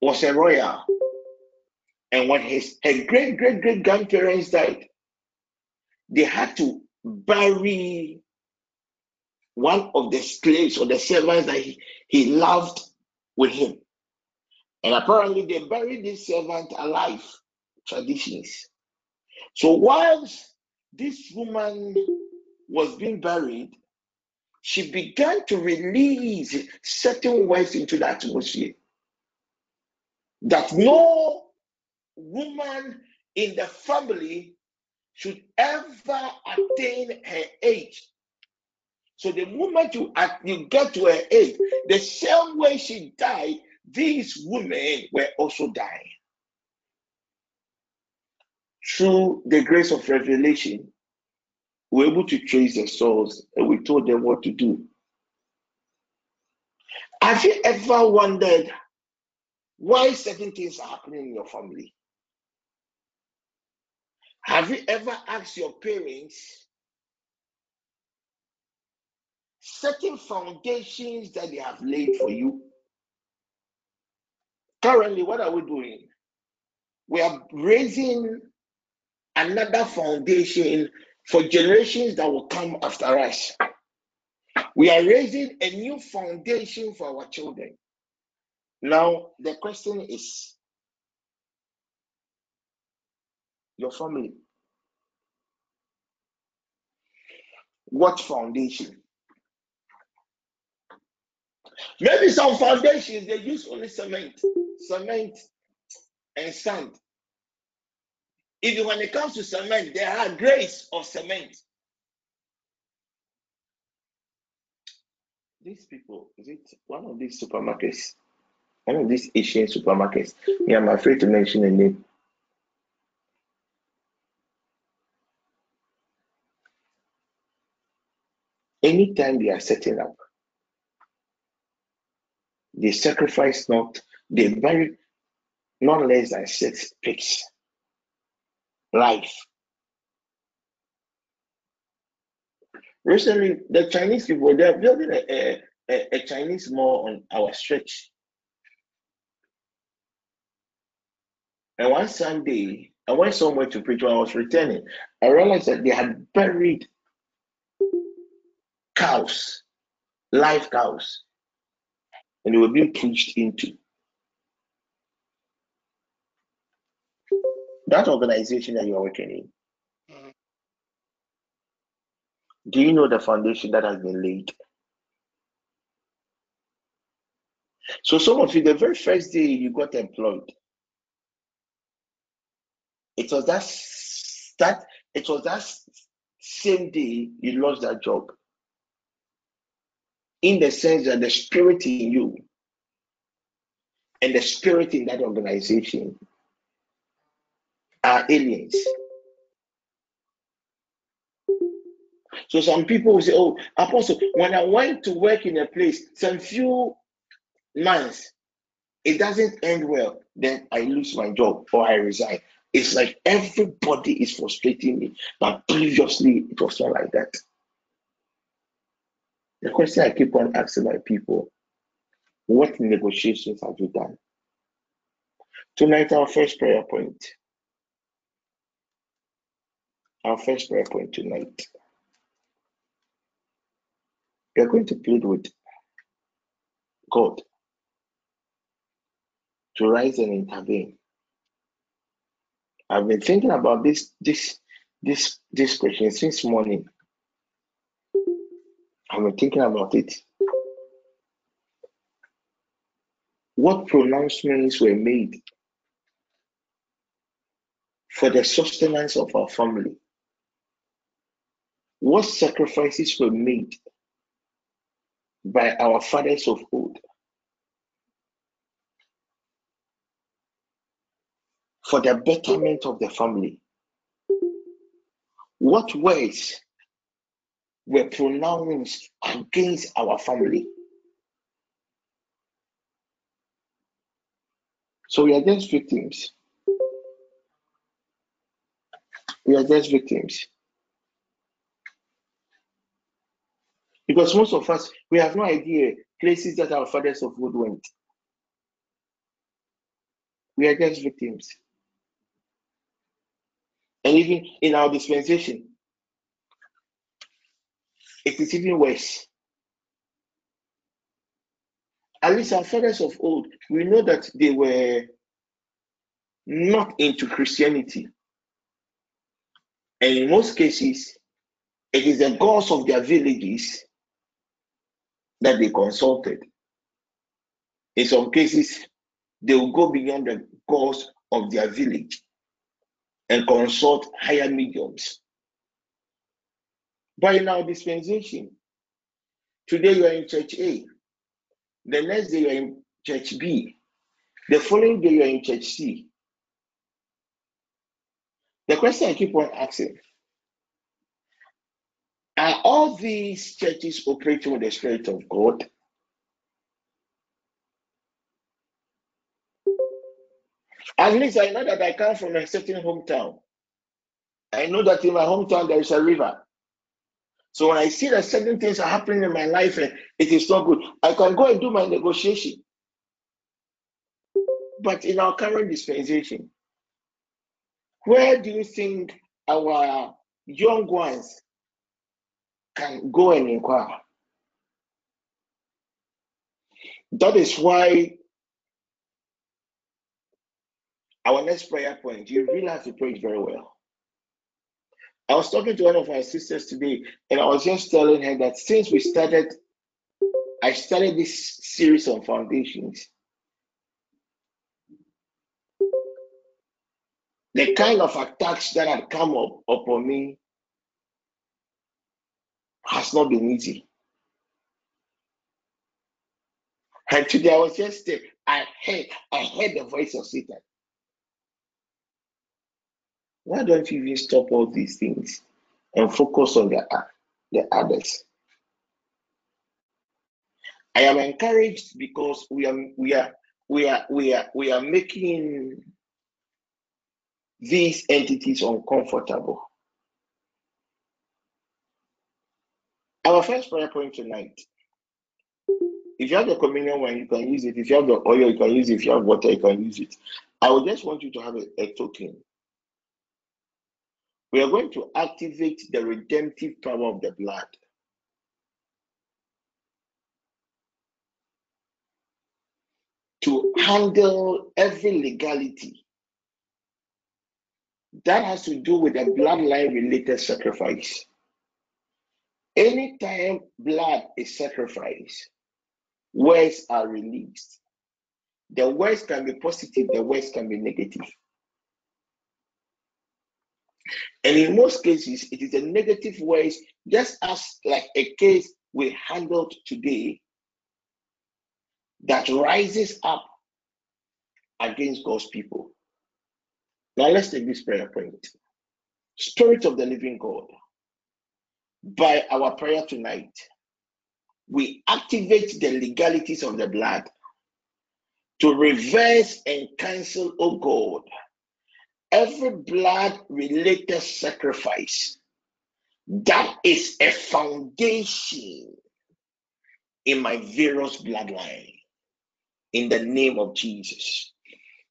was a royal. And when his her great great great grandparents died, they had to bury one of the slaves or the servants that he, he loved with him. And apparently they buried this servant alive. Traditions. So whilst this woman was being buried, she began to release certain words into the atmosphere that no woman in the family should ever attain her age. So the moment you, you get to her age, the same way she died, these women were also dying. Through the grace of revelation, we were able to trace the source and we told them what to do. Have you ever wondered why certain things are happening in your family? Have you ever asked your parents certain foundations that they have laid for you? Currently, what are we doing? We are raising another foundation for generations that will come after us. We are raising a new foundation for our children. Now, the question is your family. What foundation? Maybe some foundations they use only cement, cement and sand. Even when it comes to cement, there are grades of cement. These people, is it one of these supermarkets? One of these Asian supermarkets. Me, I'm afraid to mention a name. Anytime they are setting up, they sacrifice not, they bury not less than six pigs. Life. Recently, the Chinese people they are building a, a, a Chinese mall on our stretch. And one Sunday, I went somewhere to preach when I was returning. I realized that they had buried cows, live cows, and they were being pushed into. That organization that you are working in, mm-hmm. do you know the foundation that has been laid? So, some of you, the very first day you got employed, it was that that it was that same day you lost that job. In the sense that the spirit in you and the spirit in that organization are aliens. So some people will say, Oh, Apostle, when I went to work in a place, some few months, it doesn't end well, then I lose my job or I resign. It's like everybody is frustrating me, but previously it was not like that. The question I keep on asking my people what negotiations have you done? Tonight, our first prayer point. Our first prayer point tonight. We are going to plead with God to rise and intervene. I've been thinking about this this this this question since morning. I've been thinking about it. What pronouncements were made for the sustenance of our family? What sacrifices were made by our fathers of old for the betterment of the family? What words were pronounced against our family? So we are just victims. We are just victims. Because most of us, we have no idea places that our fathers of old went. We are just victims. And even in our dispensation, it is even worse. At least our fathers of old, we know that they were not into Christianity. And in most cases, it is the gods of their villages that they consulted. In some cases, they will go beyond the goals of their village and consult higher mediums. In our dispensation, today you are in church A, the next day you are in church B, the following day you are in church C. The question I keep on asking are all these churches operating with the Spirit of God? At least I know that I come from a certain hometown. I know that in my hometown there is a river. So when I see that certain things are happening in my life and it is not good, I can go and do my negotiation. But in our current dispensation, where do you think our young ones can go and inquire. That is why our next prayer point, you really have to pray very well. I was talking to one of my sisters today, and I was just telling her that since we started, I started this series on foundations. The kind of attacks that had come up upon me has not been easy. And today I was just I heard I heard the voice of Satan. Why don't you even stop all these things and focus on the the others? I am encouraged because we are we are we are we are we are making these entities uncomfortable. Our first prayer point tonight. If you have the communion wine, you can use it. If you have the oil, you can use it. If you have water, you can use it. I would just want you to have a, a token. We are going to activate the redemptive power of the blood. To handle every legality that has to do with a bloodline related sacrifice. Anytime blood is sacrificed, words are released. The words can be positive, the words can be negative. And in most cases, it is a negative words, just as like a case we handled today, that rises up against God's people. Now let's take this prayer point. Spirit of the living God, by our prayer tonight, we activate the legalities of the blood to reverse and cancel, oh God, every blood related sacrifice that is a foundation in my various bloodline in the name of Jesus.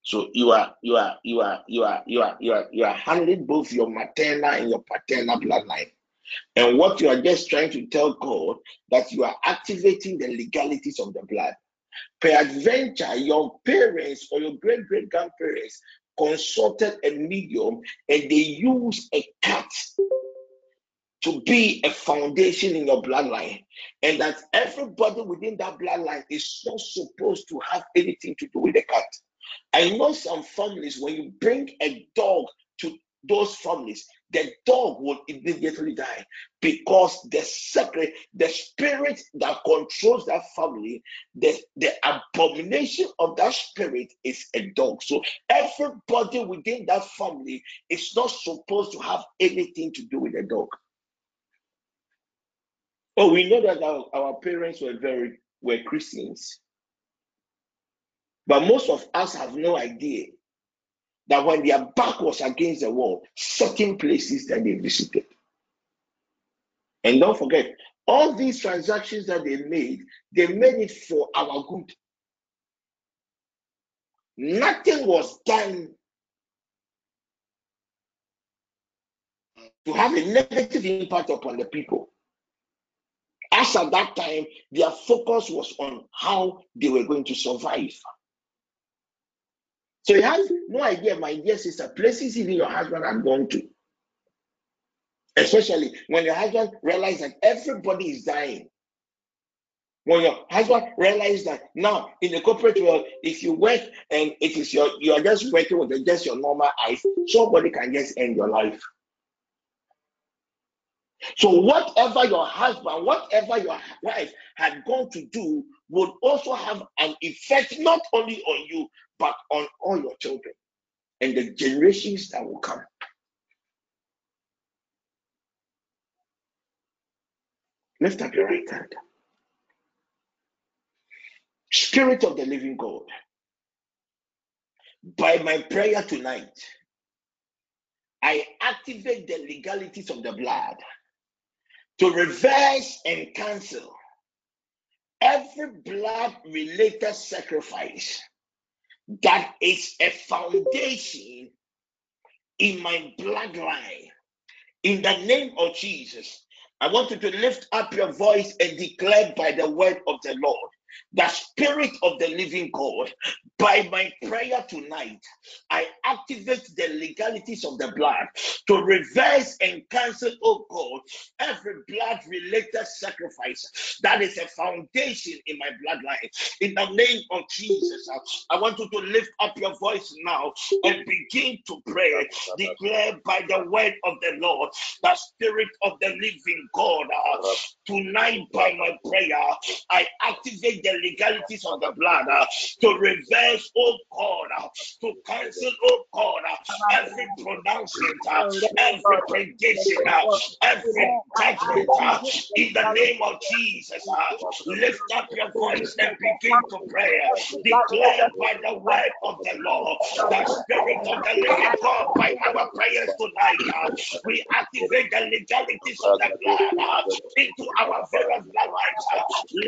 So you are you are you are you are you are you are you are handling both your maternal and your paternal bloodline. And what you are just trying to tell God that you are activating the legalities of the blood. Peradventure, your parents or your great great grandparents consulted a medium and they used a cat to be a foundation in your bloodline, and that everybody within that bloodline is not supposed to have anything to do with the cat. I know some families, when you bring a dog to those families, the dog will immediately die because the secret, the spirit that controls that family, the, the abomination of that spirit is a dog. So everybody within that family is not supposed to have anything to do with a dog. Oh, we know that our, our parents were very were Christians. But most of us have no idea that when their back was against the wall, certain places that they visited. And don't forget, all these transactions that they made, they made it for our good. Nothing was done to have a negative impact upon the people. As at that time, their focus was on how they were going to survive. So you have no idea, my dear sister, places even your husband had gone to. Especially when your husband realized that everybody is dying. When your husband realized that now in the corporate world, if you work and it is your you are just working with just your normal eyes, somebody can just end your life. So whatever your husband, whatever your wife had gone to do would also have an effect not only on you, but on all your children and the generations that will come. Lift up your right hand. Spirit of the living God, by my prayer tonight, I activate the legalities of the blood to reverse and cancel every blood related sacrifice that is a foundation in my bloodline. In the name of Jesus, I want you to lift up your voice and declare by the word of the Lord the spirit of the living God, by my prayer tonight, I activate the legalities of the blood to reverse and cancel, oh God, every blood related sacrifice that is a foundation in my bloodline. In the name of Jesus, I want you to lift up your voice now and begin to pray. Declare by the word of the Lord, the spirit of the living God. Tonight, by my prayer, I activate the legalities of the blood uh, to reverse, oh God, uh, to cancel, oh God, uh, every pronouncement, every prediction, every judgment in the name of Jesus. Lift up your voice and begin to pray. Declare by the word of the Lord, the Spirit of the living God, by our prayers tonight, we activate the legalities of the blood into our very. Uh,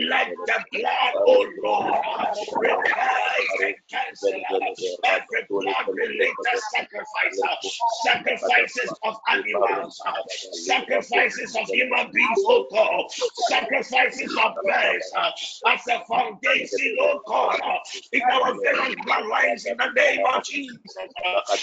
let the blood, oh Lord, revive and cancel sacrifices of animals, sacrifices of human beings, oh God, sacrifices of birds as a foundation, oh God, in our very bloodlines in the name of Jesus.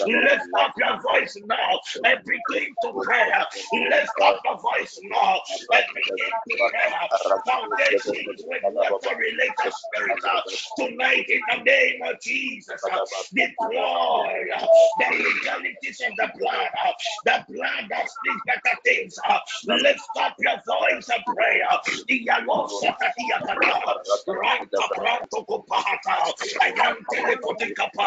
Lift up your voice now and begin to pray. Lift up your voice now and begin to pray. Foundations with weapon related spirit uh, tonight in the name of Jesus. Uh, deploy uh, the legalities of the blood, uh, the blood that speaks better things. Uh, lift up your voice and pray. Uh, Ranta pranto kopahata. Ayam telekotikapa.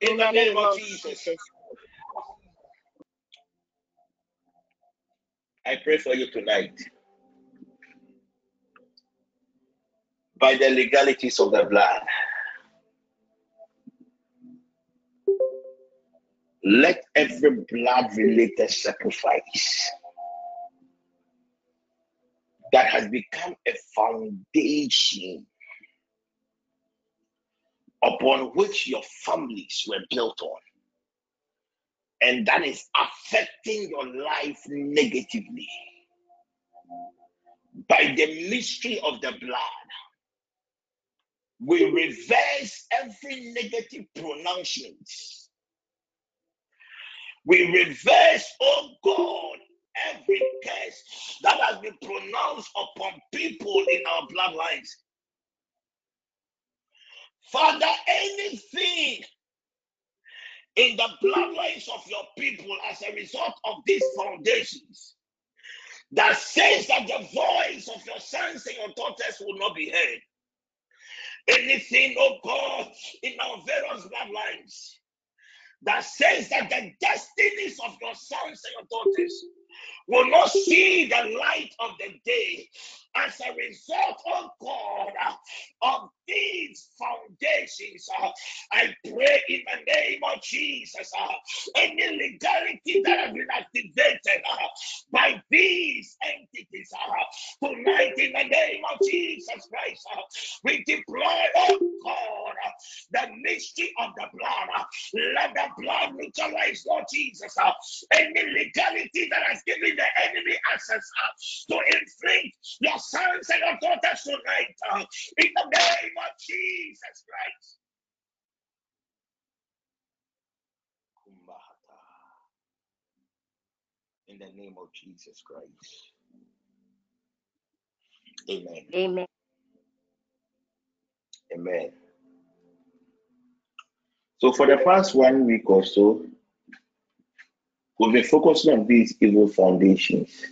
In the name of Jesus. I pray for you tonight. By the legalities of the blood, let every blood related sacrifice that has become a foundation upon which your families were built on, and that is affecting your life negatively by the mystery of the blood. We reverse every negative pronouncement. We reverse, oh God, every curse that has been pronounced upon people in our bloodlines. Father, anything in the bloodlines of your people as a result of these foundations that says that the voice of your sons and your daughters will not be heard. Anything, oh God, in our various bloodlines that says that the destinies of your sons and your daughters will not see the light of the day as a result, oh God, of these foundations. Uh, I pray in the name of Jesus, uh, any legality that has been activated uh, by these entities tonight in the name of Jesus Christ, we deploy, oh God, the mystery of the blood. Let the blood neutralize, Lord Jesus, any legality that has given the enemy access to inflict your sons and your daughters tonight uh, in the name of Jesus Christ. In the name of Jesus Christ. Amen. Amen. Amen. So for the past one week or so, we've been focusing on these evil foundations.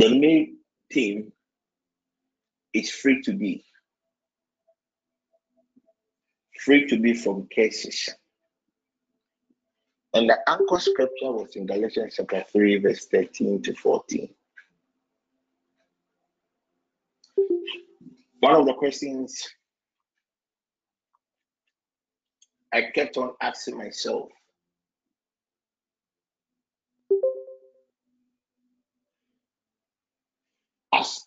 The main theme is free to be. Free to be from cases. And the anchor scripture was in Galatians chapter 3, verse 13 to 14. One of the questions I kept on asking myself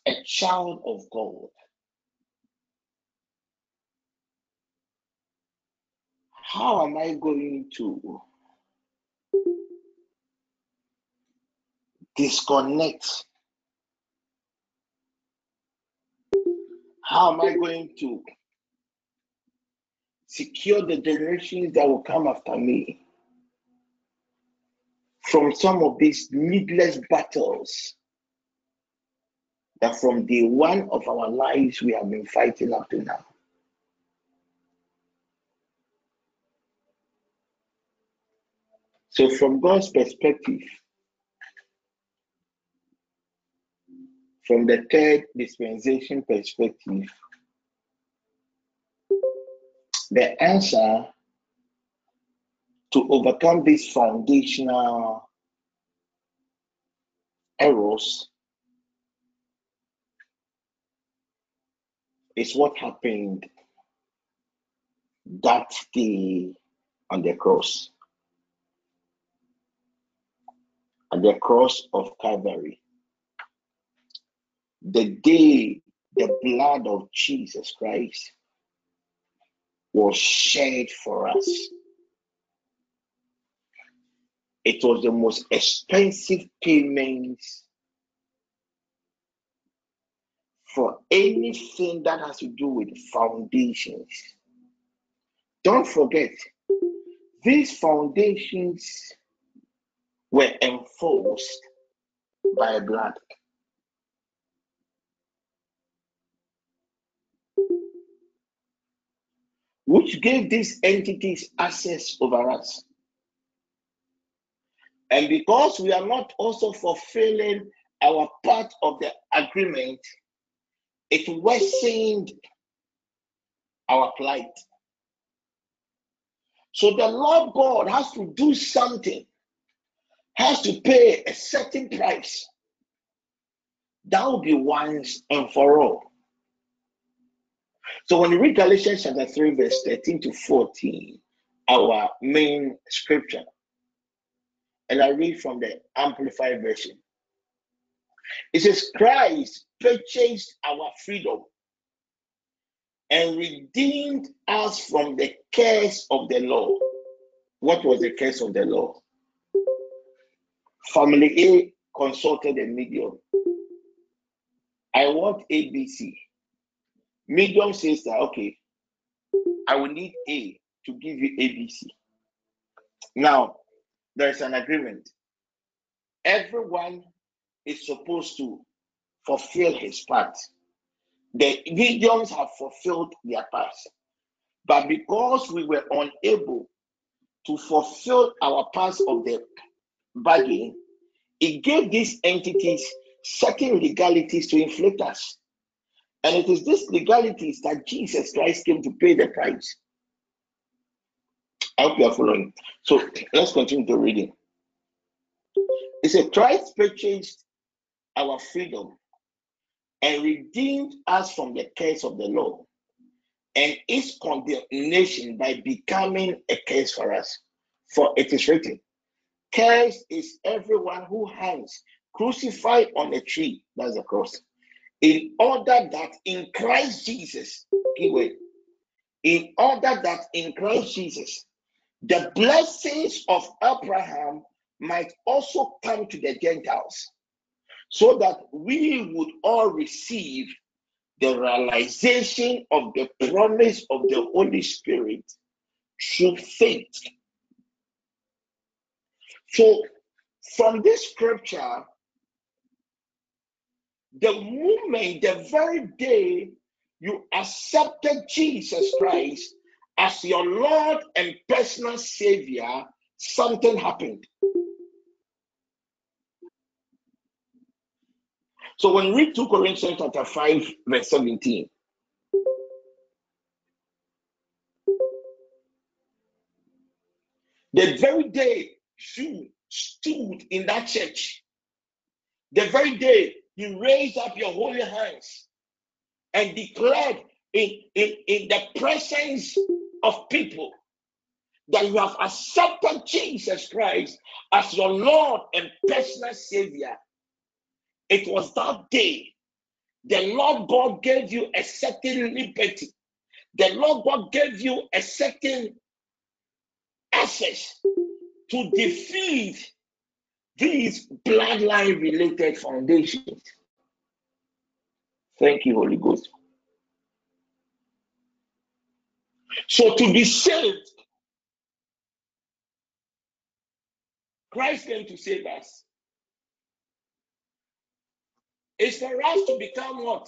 a child of God how am I going to disconnect? How am I going to secure the generations that will come after me from some of these needless battles that from day one of our lives we have been fighting up to now? So, from God's perspective, from the third dispensation perspective, the answer to overcome these foundational errors is what happened that day on the cross. At the cross of Calvary. The day the blood of Jesus Christ was shed for us. It was the most expensive payment for anything that has to do with foundations. Don't forget, these foundations were enforced by blood. Which gave these entities access over us. And because we are not also fulfilling our part of the agreement, it worsened our plight. So the Lord God has to do something has to pay a certain price. That will be once and for all. So when you read Galatians chapter 3, verse 13 to 14, our main scripture, and I read from the Amplified Version. It says, Christ purchased our freedom and redeemed us from the curse of the law. What was the curse of the law? Family A consulted a medium. I want ABC. Medium says that, okay, I will need A to give you ABC. Now, there's an agreement. Everyone is supposed to fulfill his part. The mediums have fulfilled their part. But because we were unable to fulfill our part of the bargain, it gave these entities certain legalities to inflict us. And it is these legalities that Jesus Christ came to pay the price. I hope you are following. So let's continue to reading. It said, Christ purchased our freedom and redeemed us from the curse of the law. And its condemnation by becoming a curse for us. For it is written, Cursed is everyone who hangs crucified on a tree, that's the cross, in order that in Christ Jesus, keyword, in order that in Christ Jesus, the blessings of Abraham might also come to the Gentiles, so that we would all receive the realization of the promise of the Holy Spirit through faith so, from this scripture, the moment, the very day you accepted Jesus Christ as your Lord and personal Savior, something happened. So when we read 2 Corinthians chapter 5, verse 17, the very day you stood in that church, the very day you raised up your holy hands and declared in, in, in the presence of people that you have accepted Jesus Christ as your Lord and personal Savior, it was that day the Lord God gave you a certain liberty. The Lord God gave you a certain access to defeat these bloodline related foundations. Thank you, Holy Ghost. So to be saved, Christ came to save us. It's for us to become what?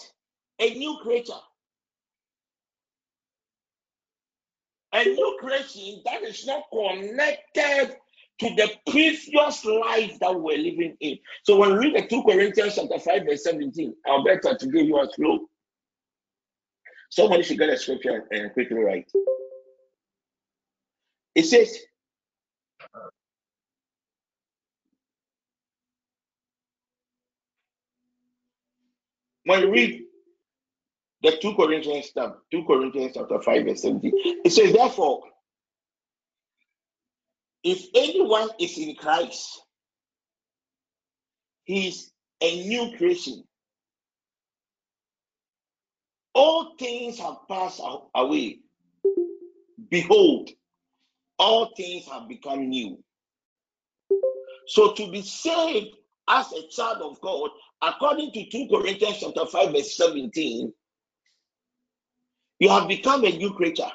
A new creature. A new creation that is not connected to the previous life that we're living in. So when we read the 2 Corinthians chapter 5, verse 17, I'll better to give you a clue. Somebody should get a scripture and quickly write. It says, when you read the 2 Corinthians chapter 2 Corinthians chapter 5, verse 17, it says, Therefore, if anyone is in Christ, he is a new creation. All things have passed away. Behold, all things have become new. So to be saved as a child of God, according to 2 Corinthians chapter 5, verse 17, you have become a new creature.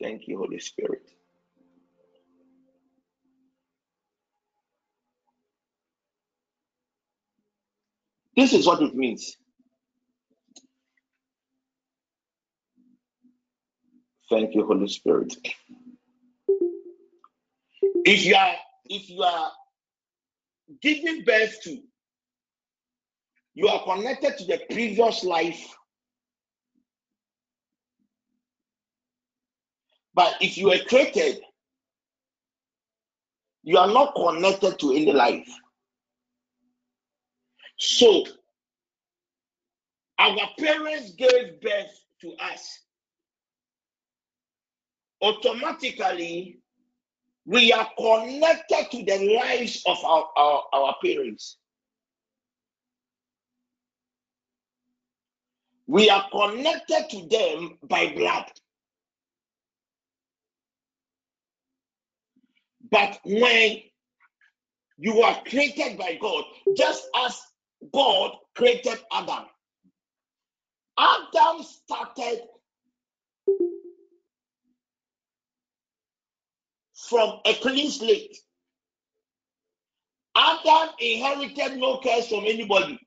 Thank you, Holy Spirit. This is what it means. Thank you, Holy Spirit. If you are if you are giving birth to, you are connected to the previous life. But if you are created, you are not connected to any life. So, our parents gave birth to us. Automatically, we are connected to the lives of our, our, our parents. We are connected to them by blood. But when you are created by God, just as God created Adam, Adam started from a clean slate. Adam inherited no curse from anybody.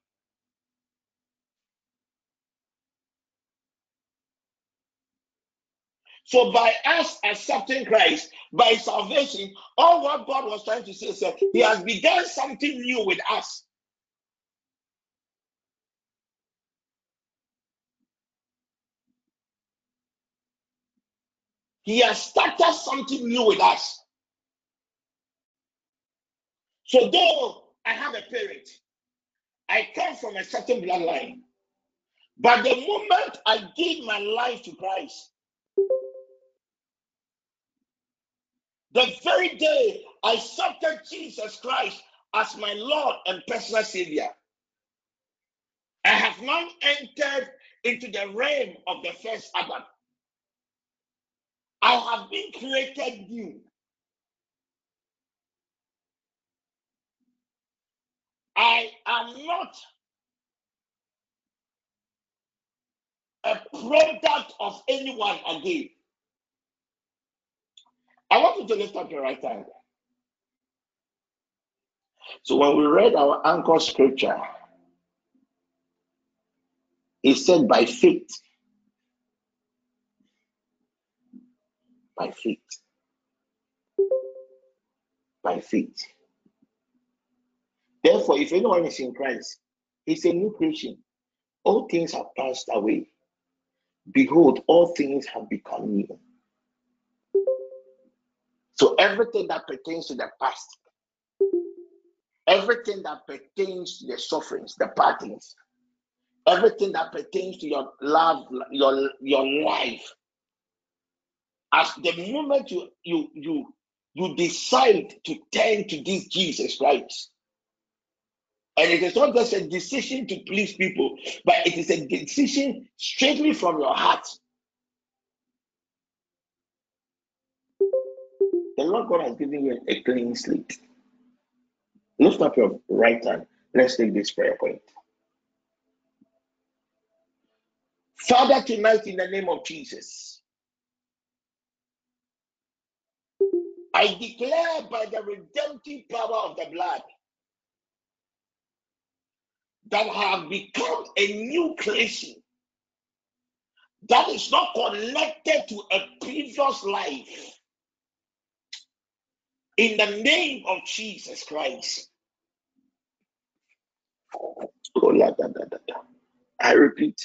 So by us accepting Christ, by salvation, all what God was trying to say is that He has begun something new with us. He has started something new with us. So though I have a parent, I come from a certain bloodline. But the moment I gave my life to Christ, the very day I accepted Jesus Christ as my Lord and personal Savior, I have now entered into the realm of the first Adam. I have been created new. I am not a product of anyone again. I want you to lift up your right hand. So when we read our anchor scripture, it said by faith. By faith. By faith. Therefore, if anyone is in Christ, he's a new creation. All things have passed away. Behold, all things have become new. So everything that pertains to the past, everything that pertains to the sufferings, the patterns, everything that pertains to your love, your your life, as the moment you you you you decide to turn to this Jesus Christ, and it is not just a decision to please people, but it is a decision straightly from your heart The Lord God has given you a clean slate. Lift up your right hand. Let's take this prayer point. Father, tonight in the name of Jesus, I declare by the redemptive power of the blood that have become a new creation that is not connected to a previous life. In the name of Jesus Christ. I repeat.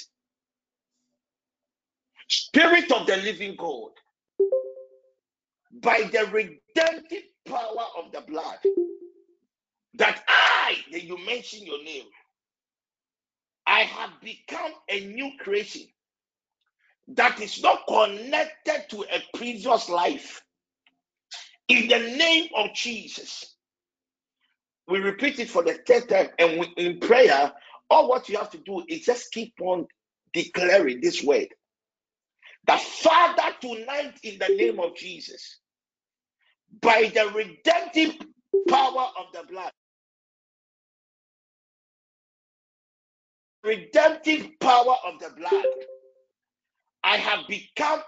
Spirit of the living God, by the redemptive power of the blood, that I, that you mention your name, I have become a new creation that is not connected to a previous life. In the name of Jesus, we repeat it for the third time, and we, in prayer, all what you have to do is just keep on declaring this word. The Father, tonight, in the name of Jesus, by the redemptive power of the blood, redemptive power of the blood, I have become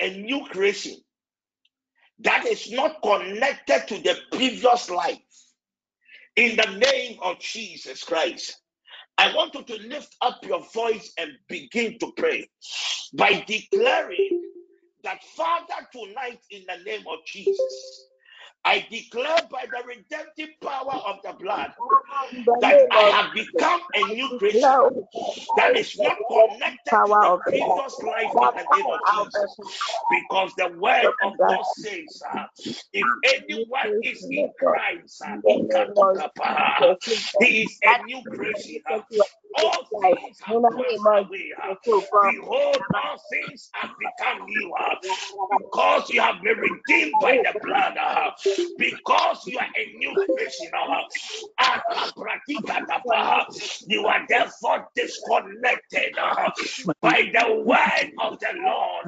a new creation that is not connected to the previous life. In the name of Jesus Christ, I want you to lift up your voice and begin to pray by declaring that, Father, tonight, in the name of Jesus, I declare by the redemptive power of the blood that I have become a new creation that is not connected to power of the previous life in the name of Jesus. Because the word of God says, uh, if anyone is in. Christ, uh, the name of Ikatukapa, Jesus, God, he is a new creation. uh. Connected to a previous All things In have the name passed of away. Jesus, God. Behold, all things have become new. Because you have been redeemed by the blood. uh, Because you are a new creation. uh, You are therefore disconnected uh, by the word of the Lord,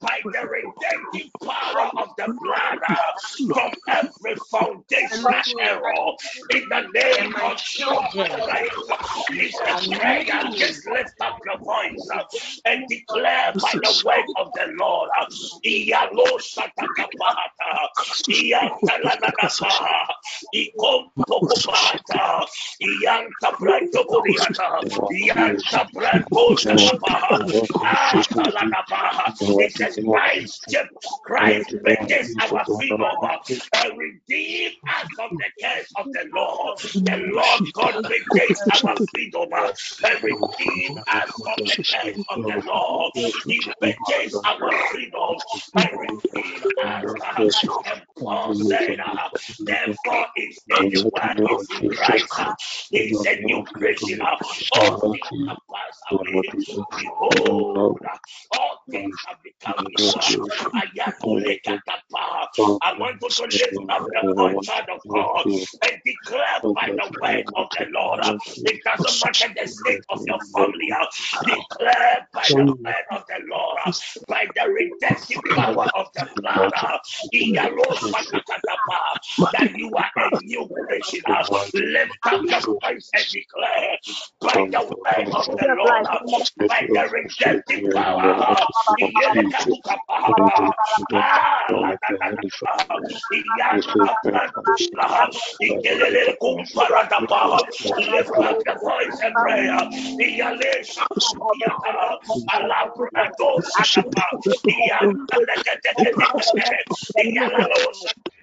by the redemptive power of the blood, from every foundational error. In the name of Jesus children Christ, it's a are prayer. new. Just lift up your voice uh, and declare by the word of the Lord. uh, atalanapa. It says, Christ, Christ purchased our freedom uh, and redeemed us from the curse of the law. The Lord God purchased our freedom redeemed us the curse of the law. He purchased our freedom and redeemed us. And Paul said, Therefore, in Christ, is a new creation. All things have all things have become new. uh, Ayatolekatapa. I want to lift up the voice, of God, and declare by the word of the Lord. It doesn't matter the state of your family. uh, Declare by the word of the Lord, uh, by the redemptive power of the blood, uh, Iyaloshakatatapa, that you are a new creation. uh, Lift up your voice and declare by the word of the Lord, uh, by the redemptive power. uh, ah, Ikelele kumparadapa. Lift up your voice and prayer. Iyalesha Alabrato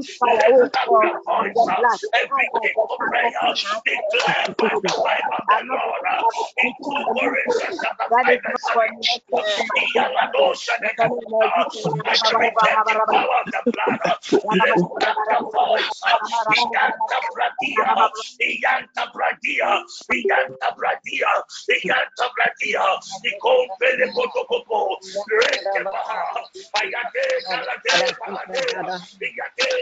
fire will Lift up fall your on voice. the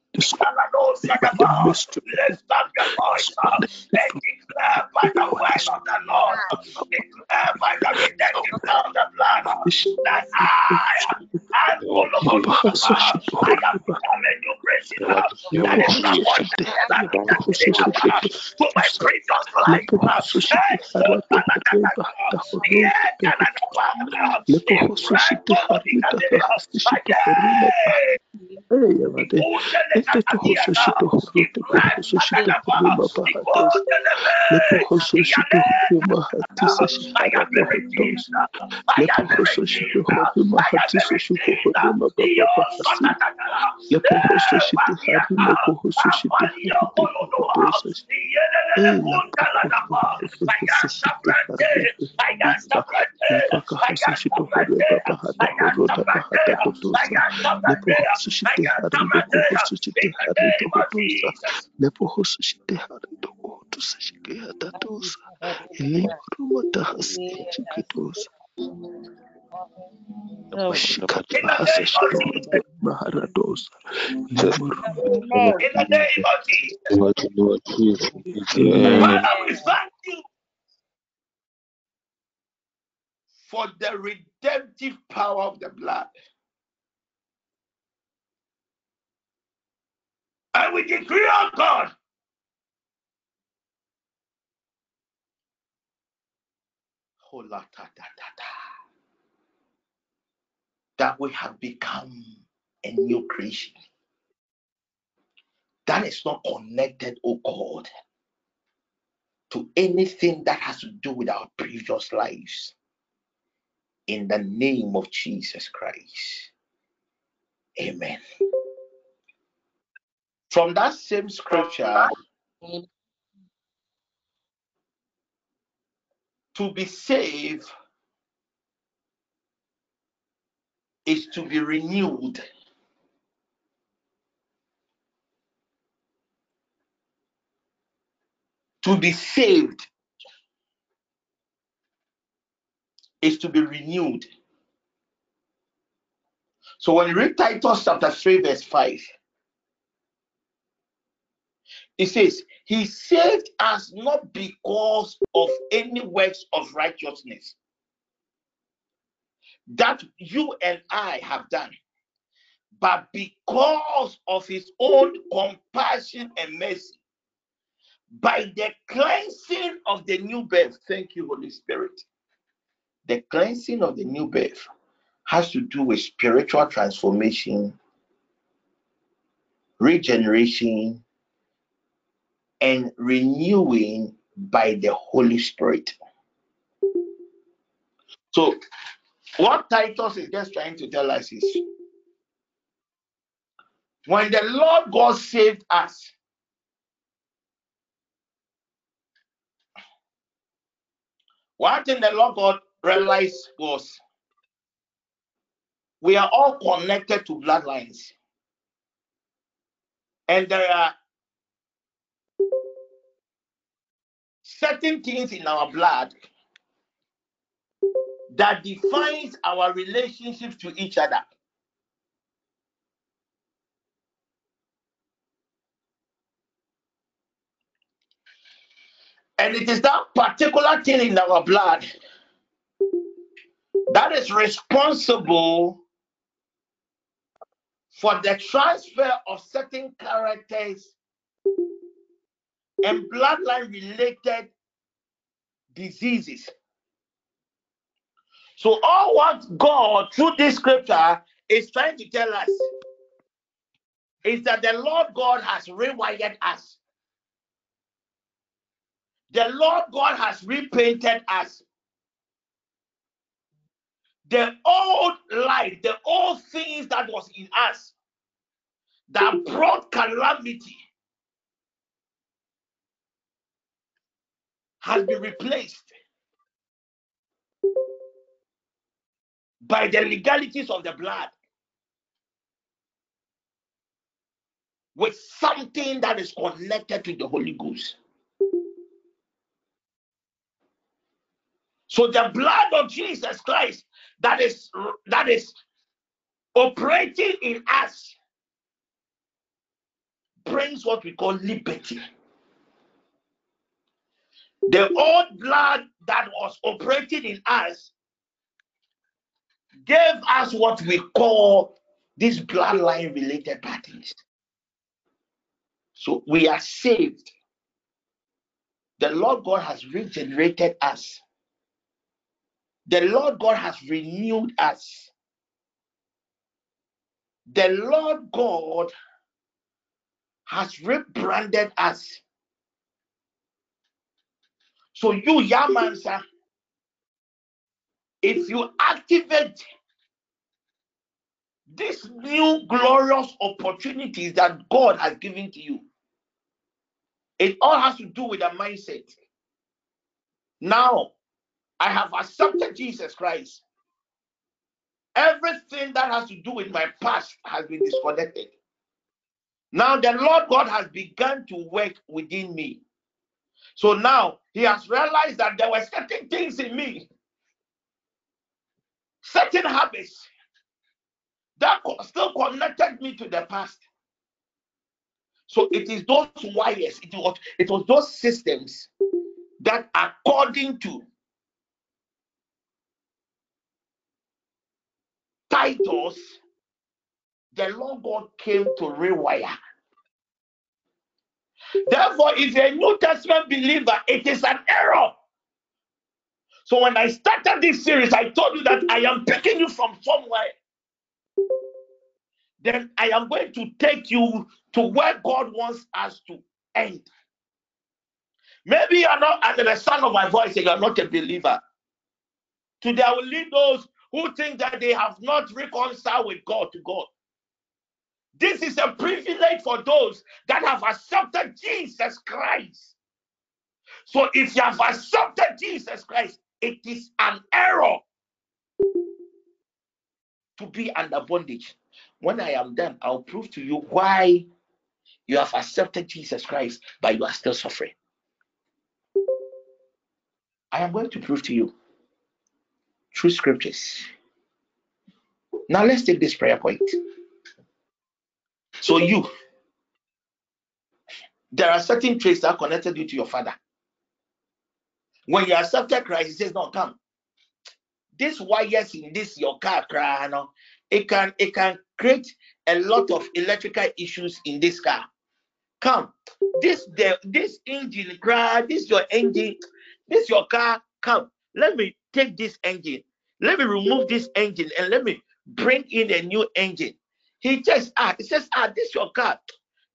In Corinthians chapter That 5 is verse not 17. connected to my By the redemptive power of the blood, lift up your voice. Iyanta bradia, iyanta bradia, iyanta bradia, iyanta bradia, ikompele kotokopo, reke baha, ayade kalade palade, iyade palade palade. Lift up your voice and declare. Brekatada, By the redemptive power of the blood. Let me hear my we are in the Lift up your voice uh, and declare by the word of the Lord, declare by the redemptive power of the blood that I am Kolobosha, I have become a new prisoner. That is not connected to my previous life. Hey, so yeah, I for the redemptive power of the blood. And we decree, God, that we have become a new creation. That is not connected, oh God, to anything that has to do with our previous lives. In the name of Jesus Christ. Amen. From that same scripture, to be saved is to be renewed. To be saved is to be renewed. So when you read Titus chapter 3, verse 5, it says, He saved us not because of any works of righteousness that you and I have done, but because of His own compassion and mercy, by the cleansing of the new birth. Thank you, Holy Spirit. The cleansing of the new birth has to do with spiritual transformation, regeneration, and renewing by the Holy Spirit. So, what Titus is just trying to tell us is when the Lord God saved us, one thing the Lord God realized was we are all connected to bloodlines. And there are certain things in our blood that defines our relationships to each other. And it is that particular thing in our blood that is responsible for the transfer of certain characters and bloodline related diseases. So, all what God through this scripture is trying to tell us is that the Lord God has rewired us. The Lord God has repainted us. The old life, the old things that was in us that brought calamity has been replaced by the legalities of the blood with something that is connected to the Holy Ghost. So the blood of Jesus Christ that is that is operating in us brings what we call liberty. The old blood that was operating in us gave us what we call these bloodline related parties. So we are saved. The Lord God has regenerated us. The Lord God has renewed us. The Lord God has rebranded us. So you, Yamansa, if you activate these new glorious opportunities that God has given to you, it all has to do with a mindset. Now, I have accepted Jesus Christ. Everything that has to do with my past has been disconnected. Now, the Lord God has begun to work within me. So now he has realized that there were certain things in me, certain habits that still connected me to the past. So it is those wires, it was, it was those systems that, according to Titus, the Lord God came to rewire. Therefore, if you're a New Testament believer, it is an error. So when I started this series, I told you that I am picking you from somewhere. Then I am going to take you to where God wants us to end. Maybe you are not under the sound of my voice you are not a believer. Today I will lead those who think that they have not reconciled with God to God. This is a privilege for those that have accepted Jesus Christ. So if you have accepted Jesus Christ, it is an error to be under bondage. When I am done, I'll prove to you why you have accepted Jesus Christ, but you are still suffering. I am going to prove to you through scriptures. Now let's take this prayer point. So you, there are certain traits that connected you to your father. When you accepted Christ, he says, "No, come. This wires in this your car, no, it can it can create a lot of electrical issues in this car. Come, this the this engine, cry, this your engine, this your car. Come, let me take this engine. Let me remove this engine and let me bring in a new engine. He just ah, he says, ah, this your car.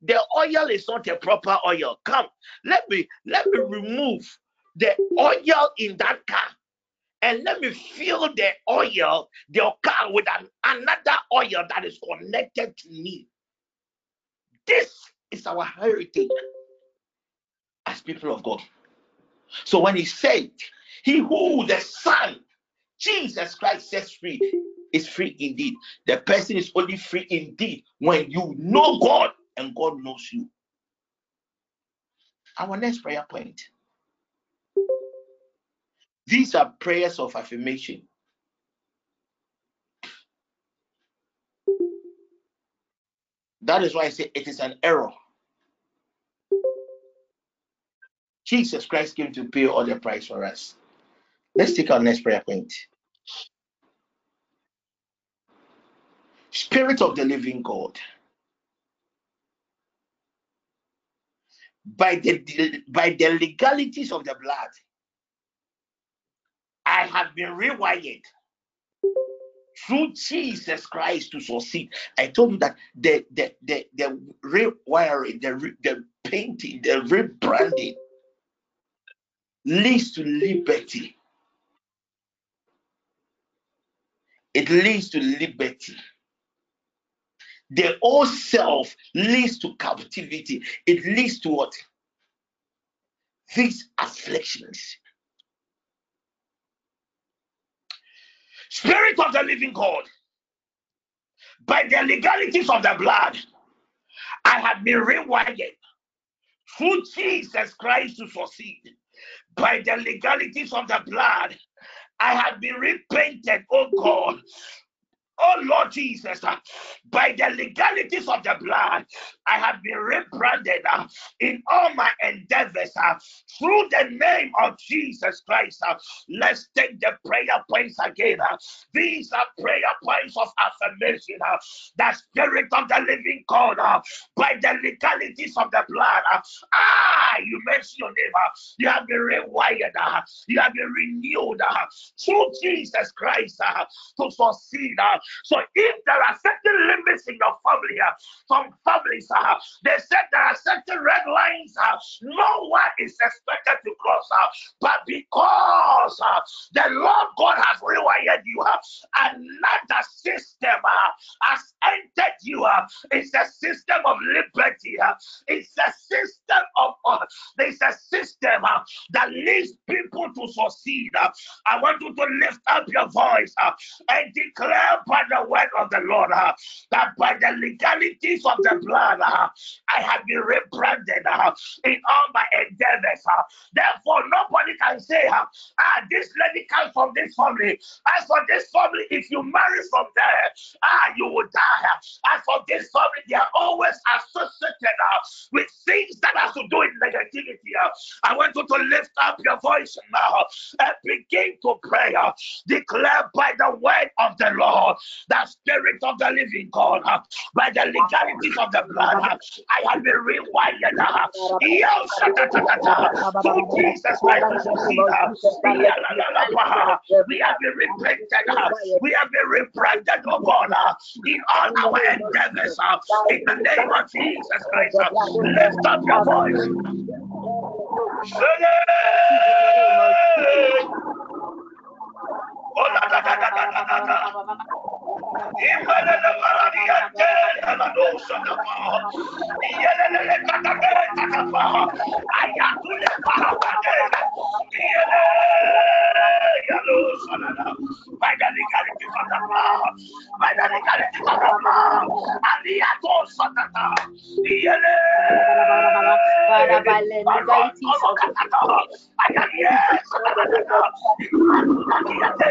The oil is not a proper oil. Come, let me let me remove the oil in that car and let me fill the oil, the car with an, another oil that is connected to me. This is our heritage as people of God. So when he said, He who the Son, Jesus Christ sets free, is free indeed. The person is only free indeed when you know God and God knows you. Our next prayer point. These are prayers of affirmation. That is why I say it is an error. Jesus Christ came to pay all the price for us. Let's take our next prayer point. Spirit of the living God. By the by the legalities of the blood, I have been rewired through Jesus Christ to succeed. I told you that the the the the rewiring, the re, the painting, the rebranding leads to liberty. It leads to liberty. The old self leads to captivity. It leads to what? These afflictions. Spirit of the living God, by the legalities of the blood, I have been rewired through Jesus Christ to succeed. By the legalities of the blood, I have been repainted, oh God, Oh Lord Jesus, uh, by the legalities of the blood, I have been rebranded uh, in all my endeavors uh, through the name of Jesus Christ. Uh, let's take the prayer points again. Uh, these are prayer points of affirmation. Uh, the Spirit of the living God, by the legalities of the blood, ah, you mention your name. You have been rewired. You have been renewed through Jesus Christ to succeed. So if there are certain limits in your family, uh, some families, uh, they said there are certain red lines uh, no one is expected to cross. Uh, but because uh, the Lord God has rewired you, uh, another system uh, has entered you. Uh, it's a system of liberty. Uh, it's a system of uh, there's a system uh, that leads people to succeed. Uh, I want you to lift up your voice uh, and declare by the word of the Lord uh, that by the legalities of the blood, uh, I have been rebranded uh, in all my endeavors. Uh, therefore, nobody can say, uh, ah, this lady comes from this family. As for this family, if you marry from there, ah, you will die. As for this family, they are always associated uh, with things that has to do with negativity. Uh, I want you to lift up your voice now and begin to pray. Uh, declare by the word of the Lord, the spirit of the living God, uh, by the legalities of the blood, uh, I have been rewired. Uh, yo, Jesus Christ, to uh, we have been repented, uh, we have been rebranded, oh God, uh, in all our endeavors, uh, in the name of Jesus Christ. uh, Lift up your voice. Say it. Of the blood, by the legality of the blood, aliato satata. Iyele. Father, by the legalities of the blood. Ayaye satata. Ayate.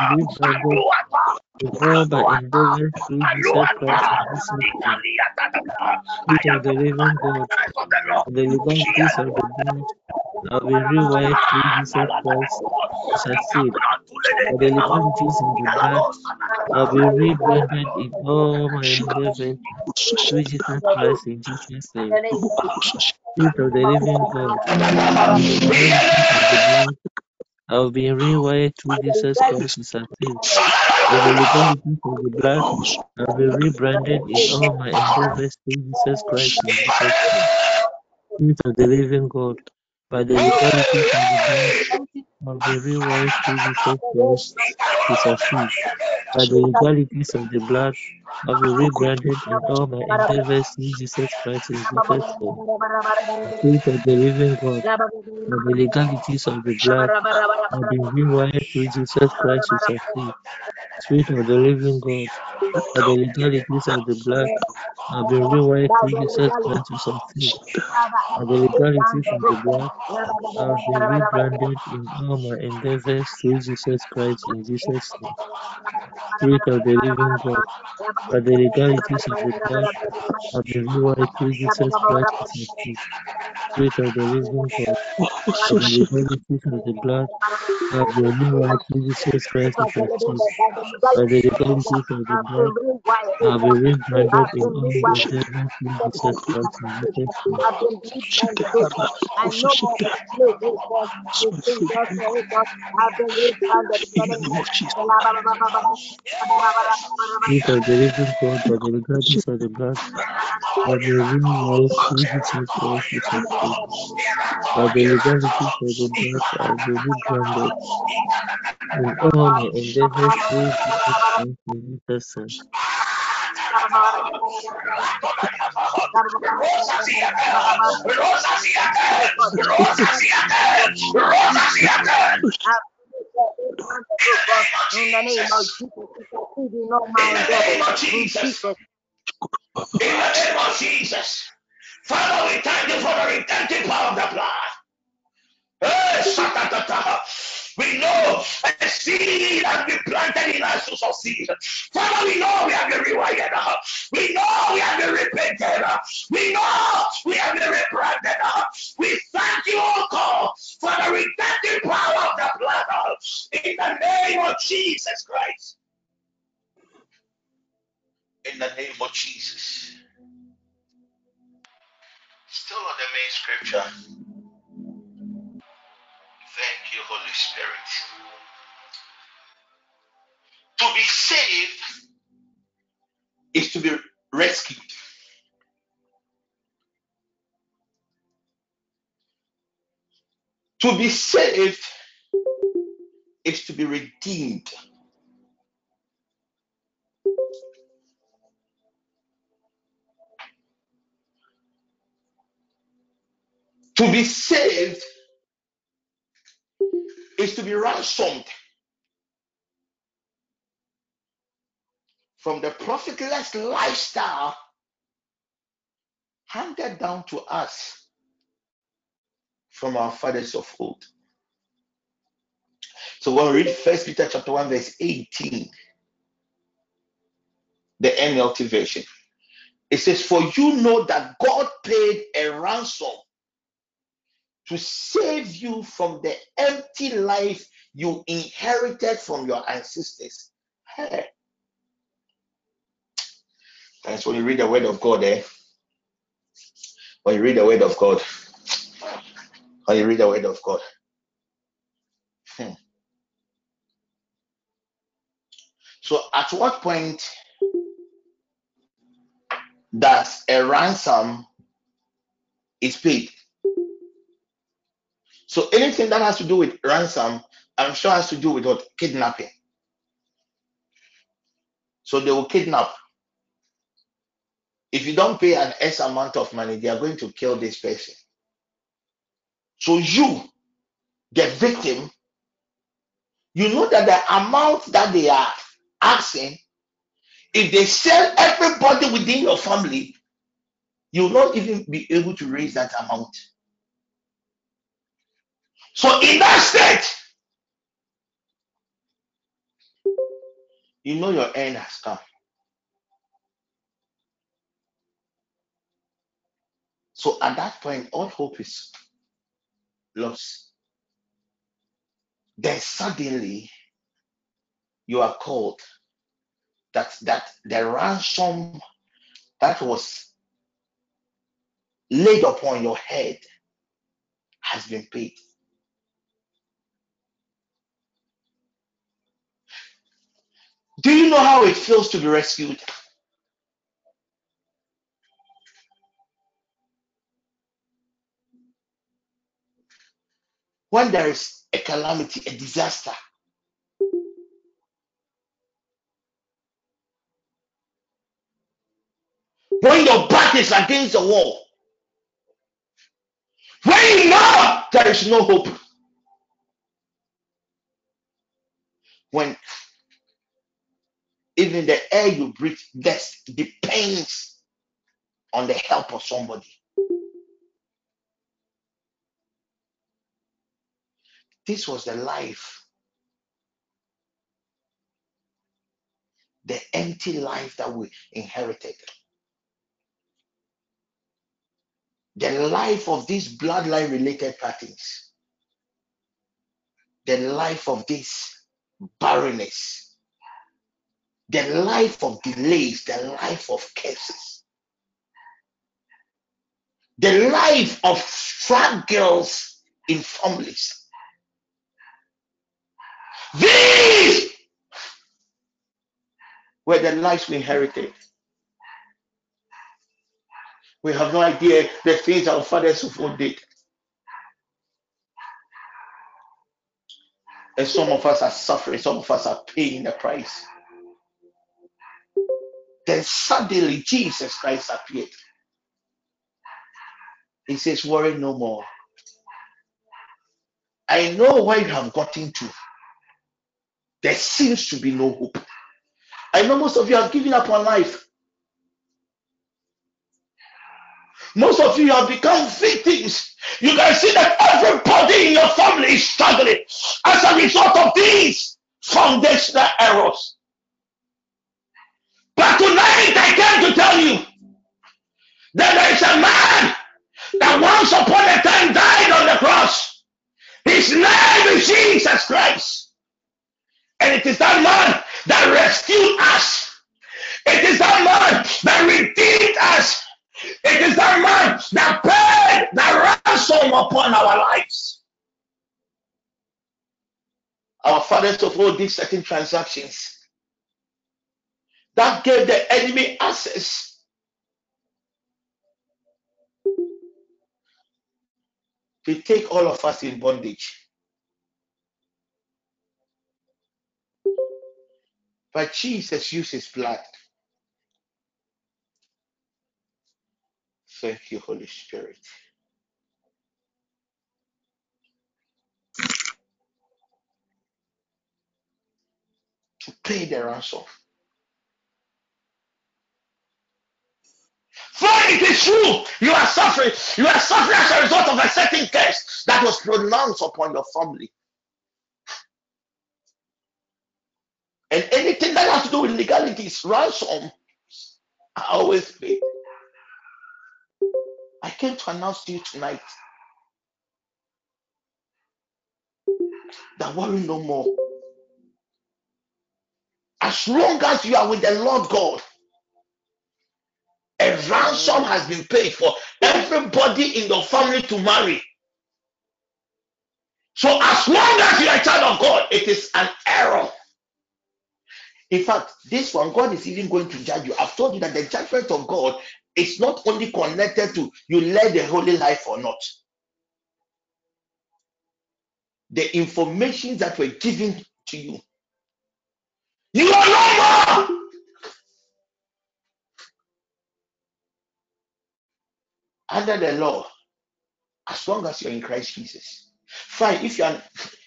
rebranded with all my endeavors through Jesus Christ and name. Spirit living God, by the legalities of the blood, Have been rewired through Jesus Christ to succeed. By the legalities of the blood, I have been rebranded in all my endeavors through Jesus Christ in Jesus' name. Spirit of the living God, by the legalities of the blood, I have been rewired through Jesus Christ to succeed. By the legalities of the blood, I have been rebranded in all my endeavors through Jesus Christ in Jesus' name. Spirit of the living God, by the legalities of the have been rewired through Jesus Christ to succeed. By the legalities of the blood, have been rebranded in all my endeavors through Jesus Christ in Jesus' name. Spirit of the living God, by the legalities of the blood, I have been rewired through Jesus Christ to succeed. Spirit of the living God, the legalities of the blood, I've been succeed. Father, By I've the legalities of the blood, I've been rebranded in through Jesus Christ in Jesus' name. Spirit of the living God, the legalities of the blood, I've been rewired through Jesus Christ to succeed. Spirit of the living God, the legalities of the blood, I've been rewired through Jesus Christ to Because the living succeed. God, by the By the legalities of the blood, legalities of the I've blood, been rewired, oh I've God. been rebranded I've in been all my rewired. endeavors through Jesus Jesus Christ, Christ in Jesus Jesus' name. I've been rebranded, oh God. I'm no more a slave, oh God. To things elsewhere, oh God. I've been rebranded in the In the name name of of Jesus. Spirit of the living God, by the legalities of the blood, I've been rewired through Jesus Christ to succeed. By the legalities of the blood, I've been rebranded in all my endeavors in the name of Jesus, to succeed in the name of Jesus. In the name of Jesus. Father, we thank you for the redemptive power of the blood. Hey. We know a seed has been planted in us to succeed. Father, we know we have been rewired. We know we have been repented. We know we have been rebranded. We thank you, O God, for the redemptive power of the blood. In the name of Jesus Christ. In the name of Jesus. Still on the main scripture. You, Holy Spirit. To be saved is to be rescued. To be saved is to be redeemed. To be saved is to be ransomed from the profitless lifestyle handed down to us from our fathers of old. So when we read First Peter chapter 1, verse 18, the NLT version, it says, For you know that God paid a ransom to save you from the empty life you inherited from your ancestors. Hey, that's when you read the word of God, eh? When you read the word of God, when you read the word of God. Hmm. So, at what point does a ransom is paid? So, anything that has to do with ransom, I'm sure has to do with what kidnapping. So, they will kidnap. If you don't pay an S amount of money, they are going to kill this person. So, you, the victim, you know that the amount that they are asking, if they sell everybody within your family, you will not even be able to raise that amount. So, in that state, you know your end has come. So, at that point, all hope is lost. Then suddenly you are called that that the ransom that was laid upon your head has been paid. Do you know how it feels to be rescued? When there is a calamity, a disaster, when your back is against the wall, when you know there is no hope, when Even the air you breathe this depends on the help of somebody. This was the life, the empty life that we inherited. The life of these bloodline related patterns, the life of this barrenness, the life of delays, the life of curses, the life of struggles in families. These were the lives we inherited. We have no idea the things our fathers old did. And some of us are suffering, some of us are paying the price. Then suddenly Jesus Christ appeared. He says, Worry no more. I know where you have gotten to. There seems to be no hope. I know most of you have given up on life. Most of you have become victims. You can see that everybody in your family is struggling as a result of these foundational errors. But tonight I came to tell you that there is a man that once upon a time died on the cross. His name is Jesus Christ. And it is that man that rescued us. It is that man that redeemed us. It is that man that paid the ransom upon our lives. Our fathers of all these certain transactions that gave the enemy access to take all of us in bondage. But Jesus used his blood. Thank you, Holy Spirit. To pay the ransom. For it is true, you are suffering. You are suffering as a result of a certain curse that was pronounced upon your family. And anything that has to do with legalities, ransom, I always pay. I came to announce to you tonight that worry no more. As long as you are with the Lord God, a ransom has been paid for everybody in your family to marry. So as long as you are a child of God, it is an error. In fact, this one, God is even going to judge you. I've told you that the judgment of God is not only connected to you led a holy life or not. The information that were given to you. You are no more under the law as long as you're in Christ Jesus. Fine, if you are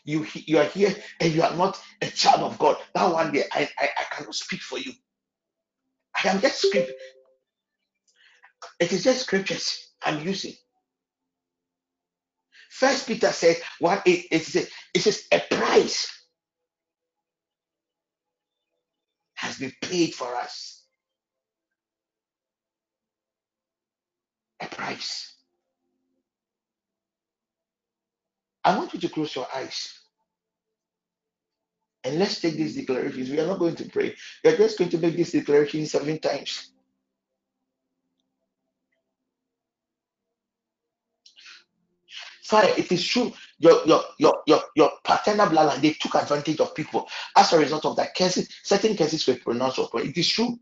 you you are here and you are not a child of God, that one day I, I, I cannot speak for you. I am just script. It is just scriptures I'm using. First Peter said, "What it, it says, it says a price has been paid for us. A price." I want you to close your eyes and let's take these declarations. We are not going to pray. We are just going to make this declaration seven times. Fine, it is true. Your your your your your paternal bloodline they took advantage of people as a result of that. Cases, certain cases were pronounced upon. It is true.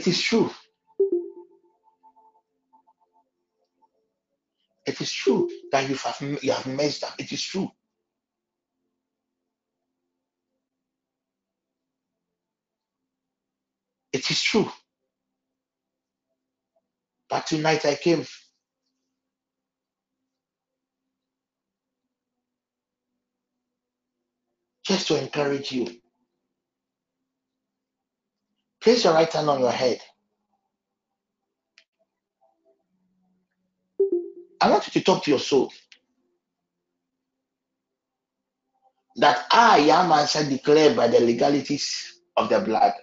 It is true. It is true that you have you have messed up. It is true. It is true. But tonight I came. Just to encourage you. Place your right hand on your head. I want you to talk to your soul. That I am answer declared by the legalities of the blood.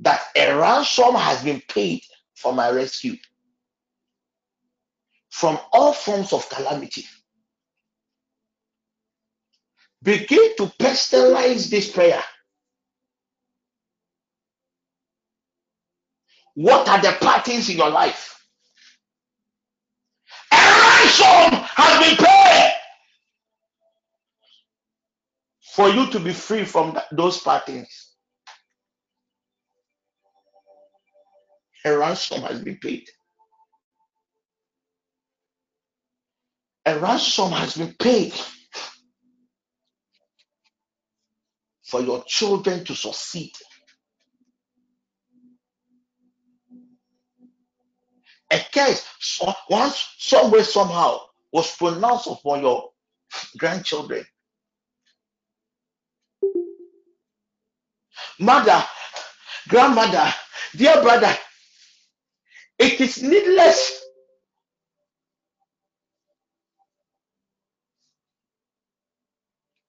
That a ransom has been paid for my rescue from all forms of calamity. Begin to personalize this prayer. What are the patterns in your life? A ransom has been paid for you to be free from th- those patterns. A ransom has been paid. A ransom has been paid for your children to succeed. A curse once, somewhere, somehow was pronounced upon your grandchildren. Mother, grandmother, dear brother, it is needless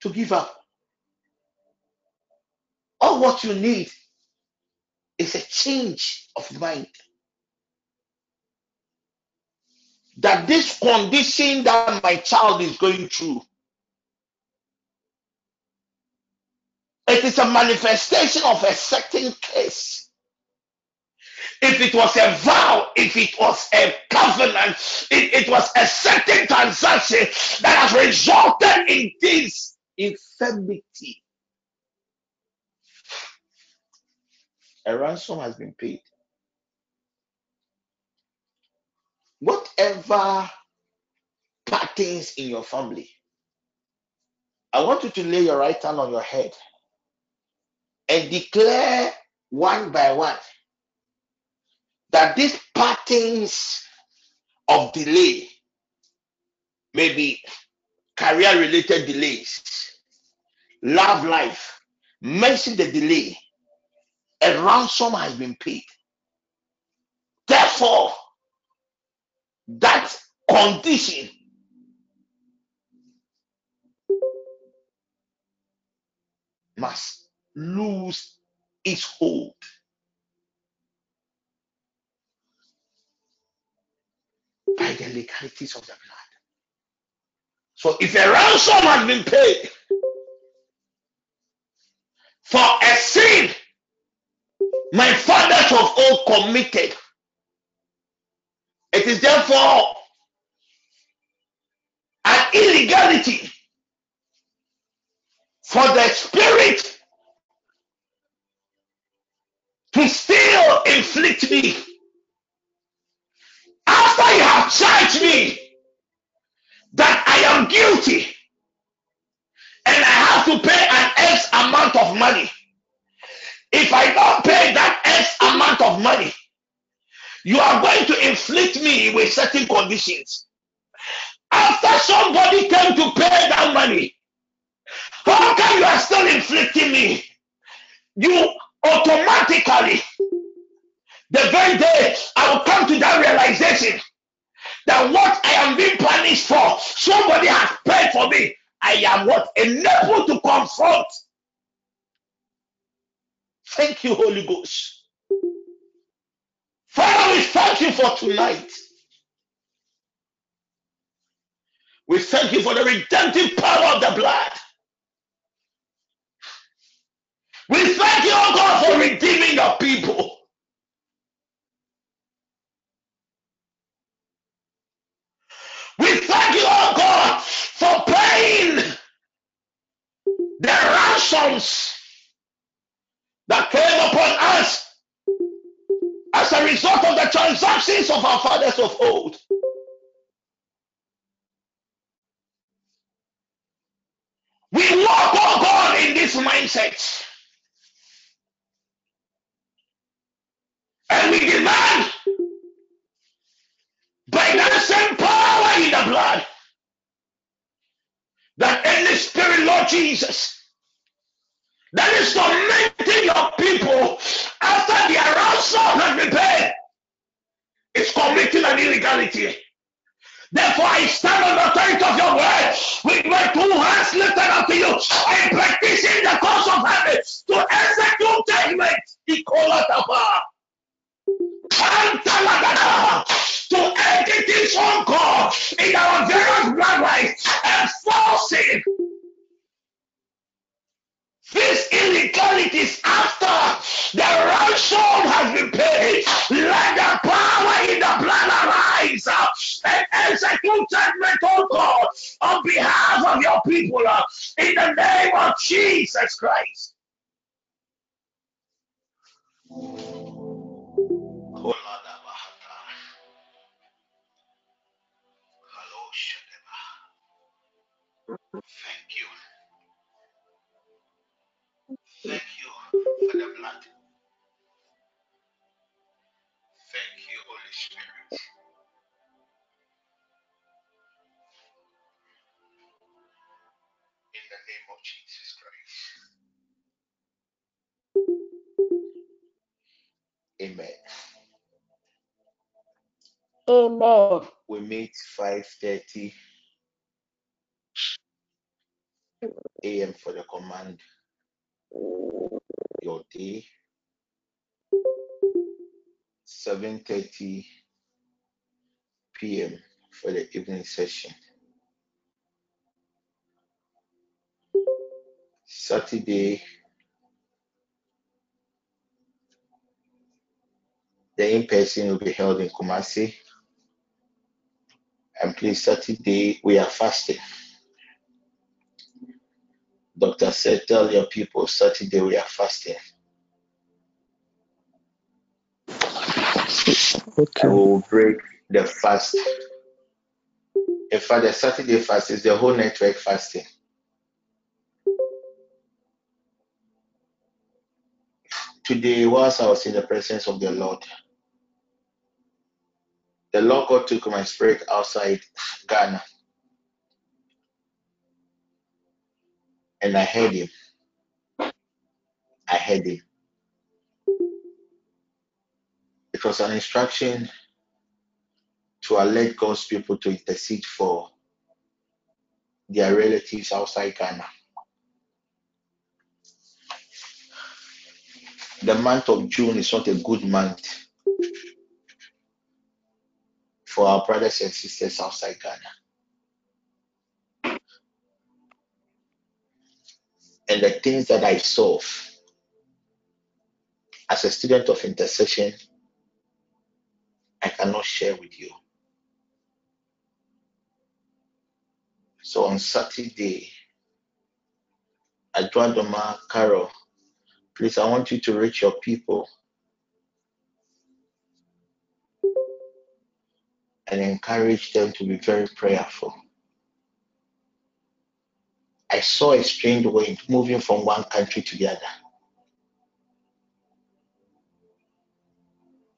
to give up. All what you need is a change of mind. That this condition that my child is going through, it is a manifestation of a certain case. If it was a vow, if it was a covenant, it, was a certain transaction that has resulted in this infirmity. A ransom has been paid. Whatever patterns in your family, I want you to lay your right hand on your head and declare one by one that these patterns of delay, maybe career related delays, love life, mention the delay, a ransom has been paid. Therefore, that condition must lose its hold by the legalities of the blood. So if a ransom has been paid for a sin my fathers of old committed, it is therefore an illegality for the spirit to still inflict me after you have charged me that I am guilty and I have to pay an X amount of money. If I don't pay that X amount of money, you are going to inflict me with certain conditions. After somebody came to pay that money, how come you are still inflicting me? You automatically, the very day I will come to that realization that what I am being punished for, somebody has paid for me. I am what? Enabled to confront. Thank you, Holy Ghost. Father, we thank you for tonight. We thank you for the redemptive power of the blood. We thank you, oh God, for redeeming your people. We thank you, oh God, for paying the ransoms that came upon us as a result of the transactions of our fathers of old. We walk, oh God, in this mindset. And we demand by that same power in the blood that any of Jesus that is tormenting your people after their ransom has been paid is committing an illegality. Therefore, I stand on the authority of your word with my two hands lifted up to you. I petition the cause of heaven to execute judgment. Kantalagada. To entities on God in our various bloodlines and forcing This illegality is after the ransom has been paid. Let the power in the blood arise and execute judgment, oh God, on behalf of your people uh, in the name of Jesus Christ. Thank you. For the blood. Thank you, Holy Spirit. In the name of Jesus Christ. Amen. Amen. We meet 5:30 a.m. for the command your day. 7:30 p.m. for the evening session. Saturday, the in-person will be held in Kumasi. And please, Saturday we are fasting. Doctor said, tell your people Saturday we are fasting. Okay. We will break the fast. In fact, the Saturday fast is the whole network fasting. Today, whilst I was in the presence of the Lord, the Lord God took my spirit outside Ghana. And I heard him. I heard him. It was an instruction to alert God's people to intercede for their relatives outside Ghana. The month of June is not a good month for our brothers and sisters outside Ghana. And the things that I saw as a student of intercession, I cannot share with you. So on Saturday, Adwadoma Carol, please, I want you to reach your people and encourage them to be very prayerful. I saw a strange wind moving from one country to the other.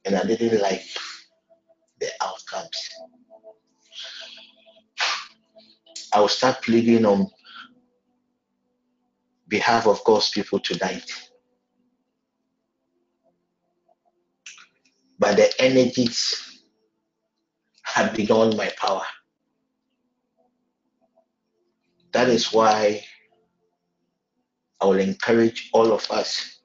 And I didn't like the outcomes. I will start pleading on behalf of God's people tonight. But the energies are beyond my power. That is why I will encourage all of us.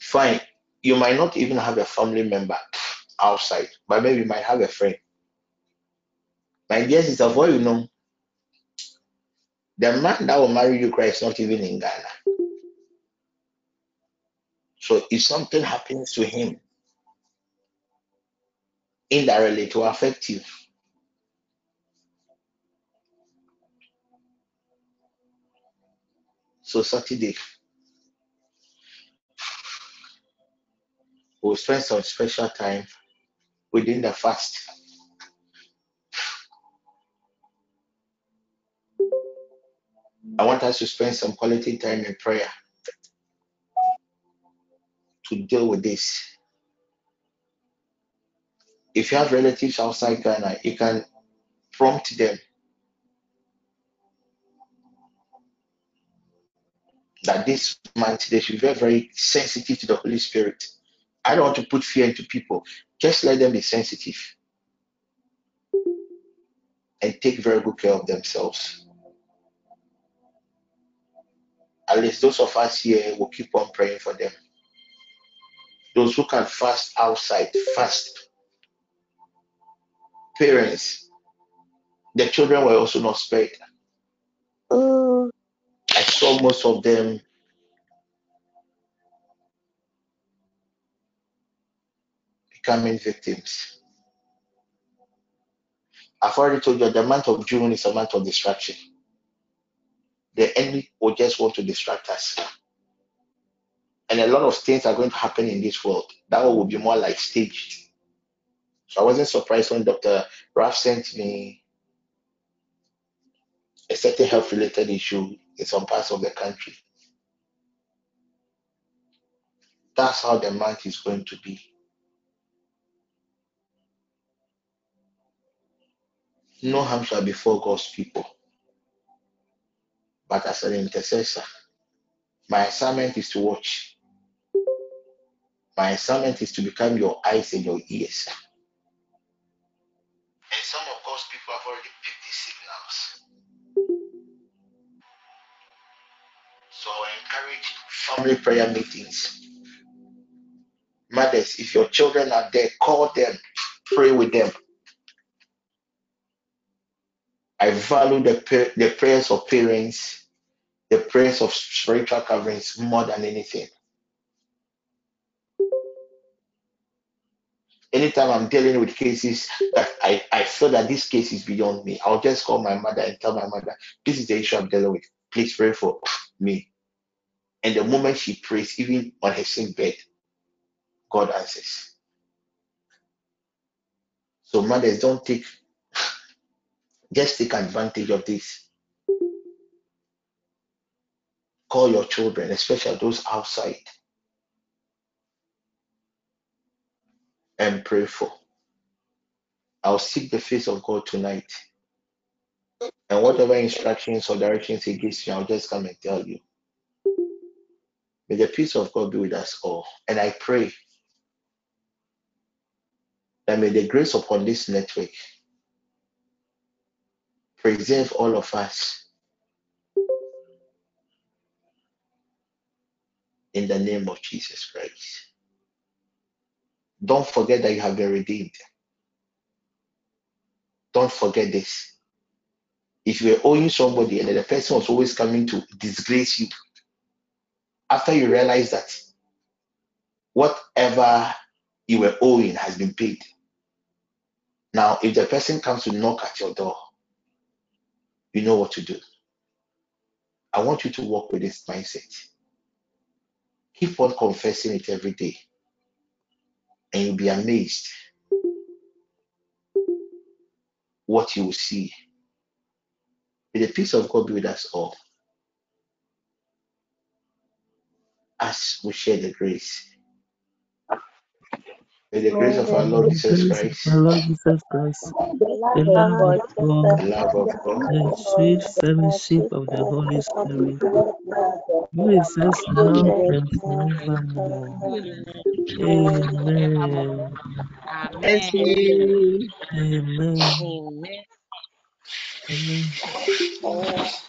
Fine, you might not even have a family member outside, but maybe you might have a friend. My dear sister, for you know, the man that will marry you Christ not even in Ghana. So if something happens to him, indirectly will affect you. So Saturday, we'll spend some special time within the fast. I want us to spend some quality time in prayer to deal with this. If you have relatives outside Ghana, you can prompt them that this month they should be very, very sensitive to the Holy Spirit. I don't want to put fear into people. Just let them be sensitive and take very good care of themselves. At least those of us here will keep on praying for them. Those who can fast outside, fast. Parents, the children were also not spared. Mm. I saw most of them becoming victims. I've already told you the month of June is a month of distraction. The enemy will just want to distract us. And a lot of things are going to happen in this world. That one will be more like staged. So I wasn't surprised when Dr. Raf sent me a certain health related issue in some parts of the country. That's how the month is going to be. No harm shall befall God's people. But as an intercessor, my assignment is to watch. My assignment is to become your eyes and your ears. And family prayer meetings. Mothers, if your children are there, call them, pray with them. I value the, the prayers of parents, the prayers of spiritual coverings more than anything. Anytime I'm dealing with cases that I, I feel that this case is beyond me, I'll just call my mother and tell my mother, this is the issue I'm dealing with. Please pray for me. And the moment she prays, even on her sick bed, God answers. So mothers, don't take, just take advantage of this. Call your children, especially those outside, and pray for. I'll seek the face of God tonight. And whatever instructions or directions He gives me, I'll just come and tell you. May the peace of God be with us all. And I pray that may the grace upon this network preserve all of us in the name of Jesus Christ. Don't forget that you have been redeemed. Don't forget this. If you were owing somebody and the person was always coming to disgrace you, after you realize that whatever you were owing has been paid, now if the person comes to knock at your door, you know what to do. I want you to work with this mindset. Keep on confessing it every day, and you'll be amazed what you will see. May the peace of God be with us all as we share the grace. May the grace of our In Lord the Jesus grace of Christ, our Lord Jesus Christ, the The love love of of God, God, God, the love of God, the sweet fellowship of the Holy Spirit, be with us now and forevermore. Forevermore. Amen. Amen. Amen. Amen. Amen.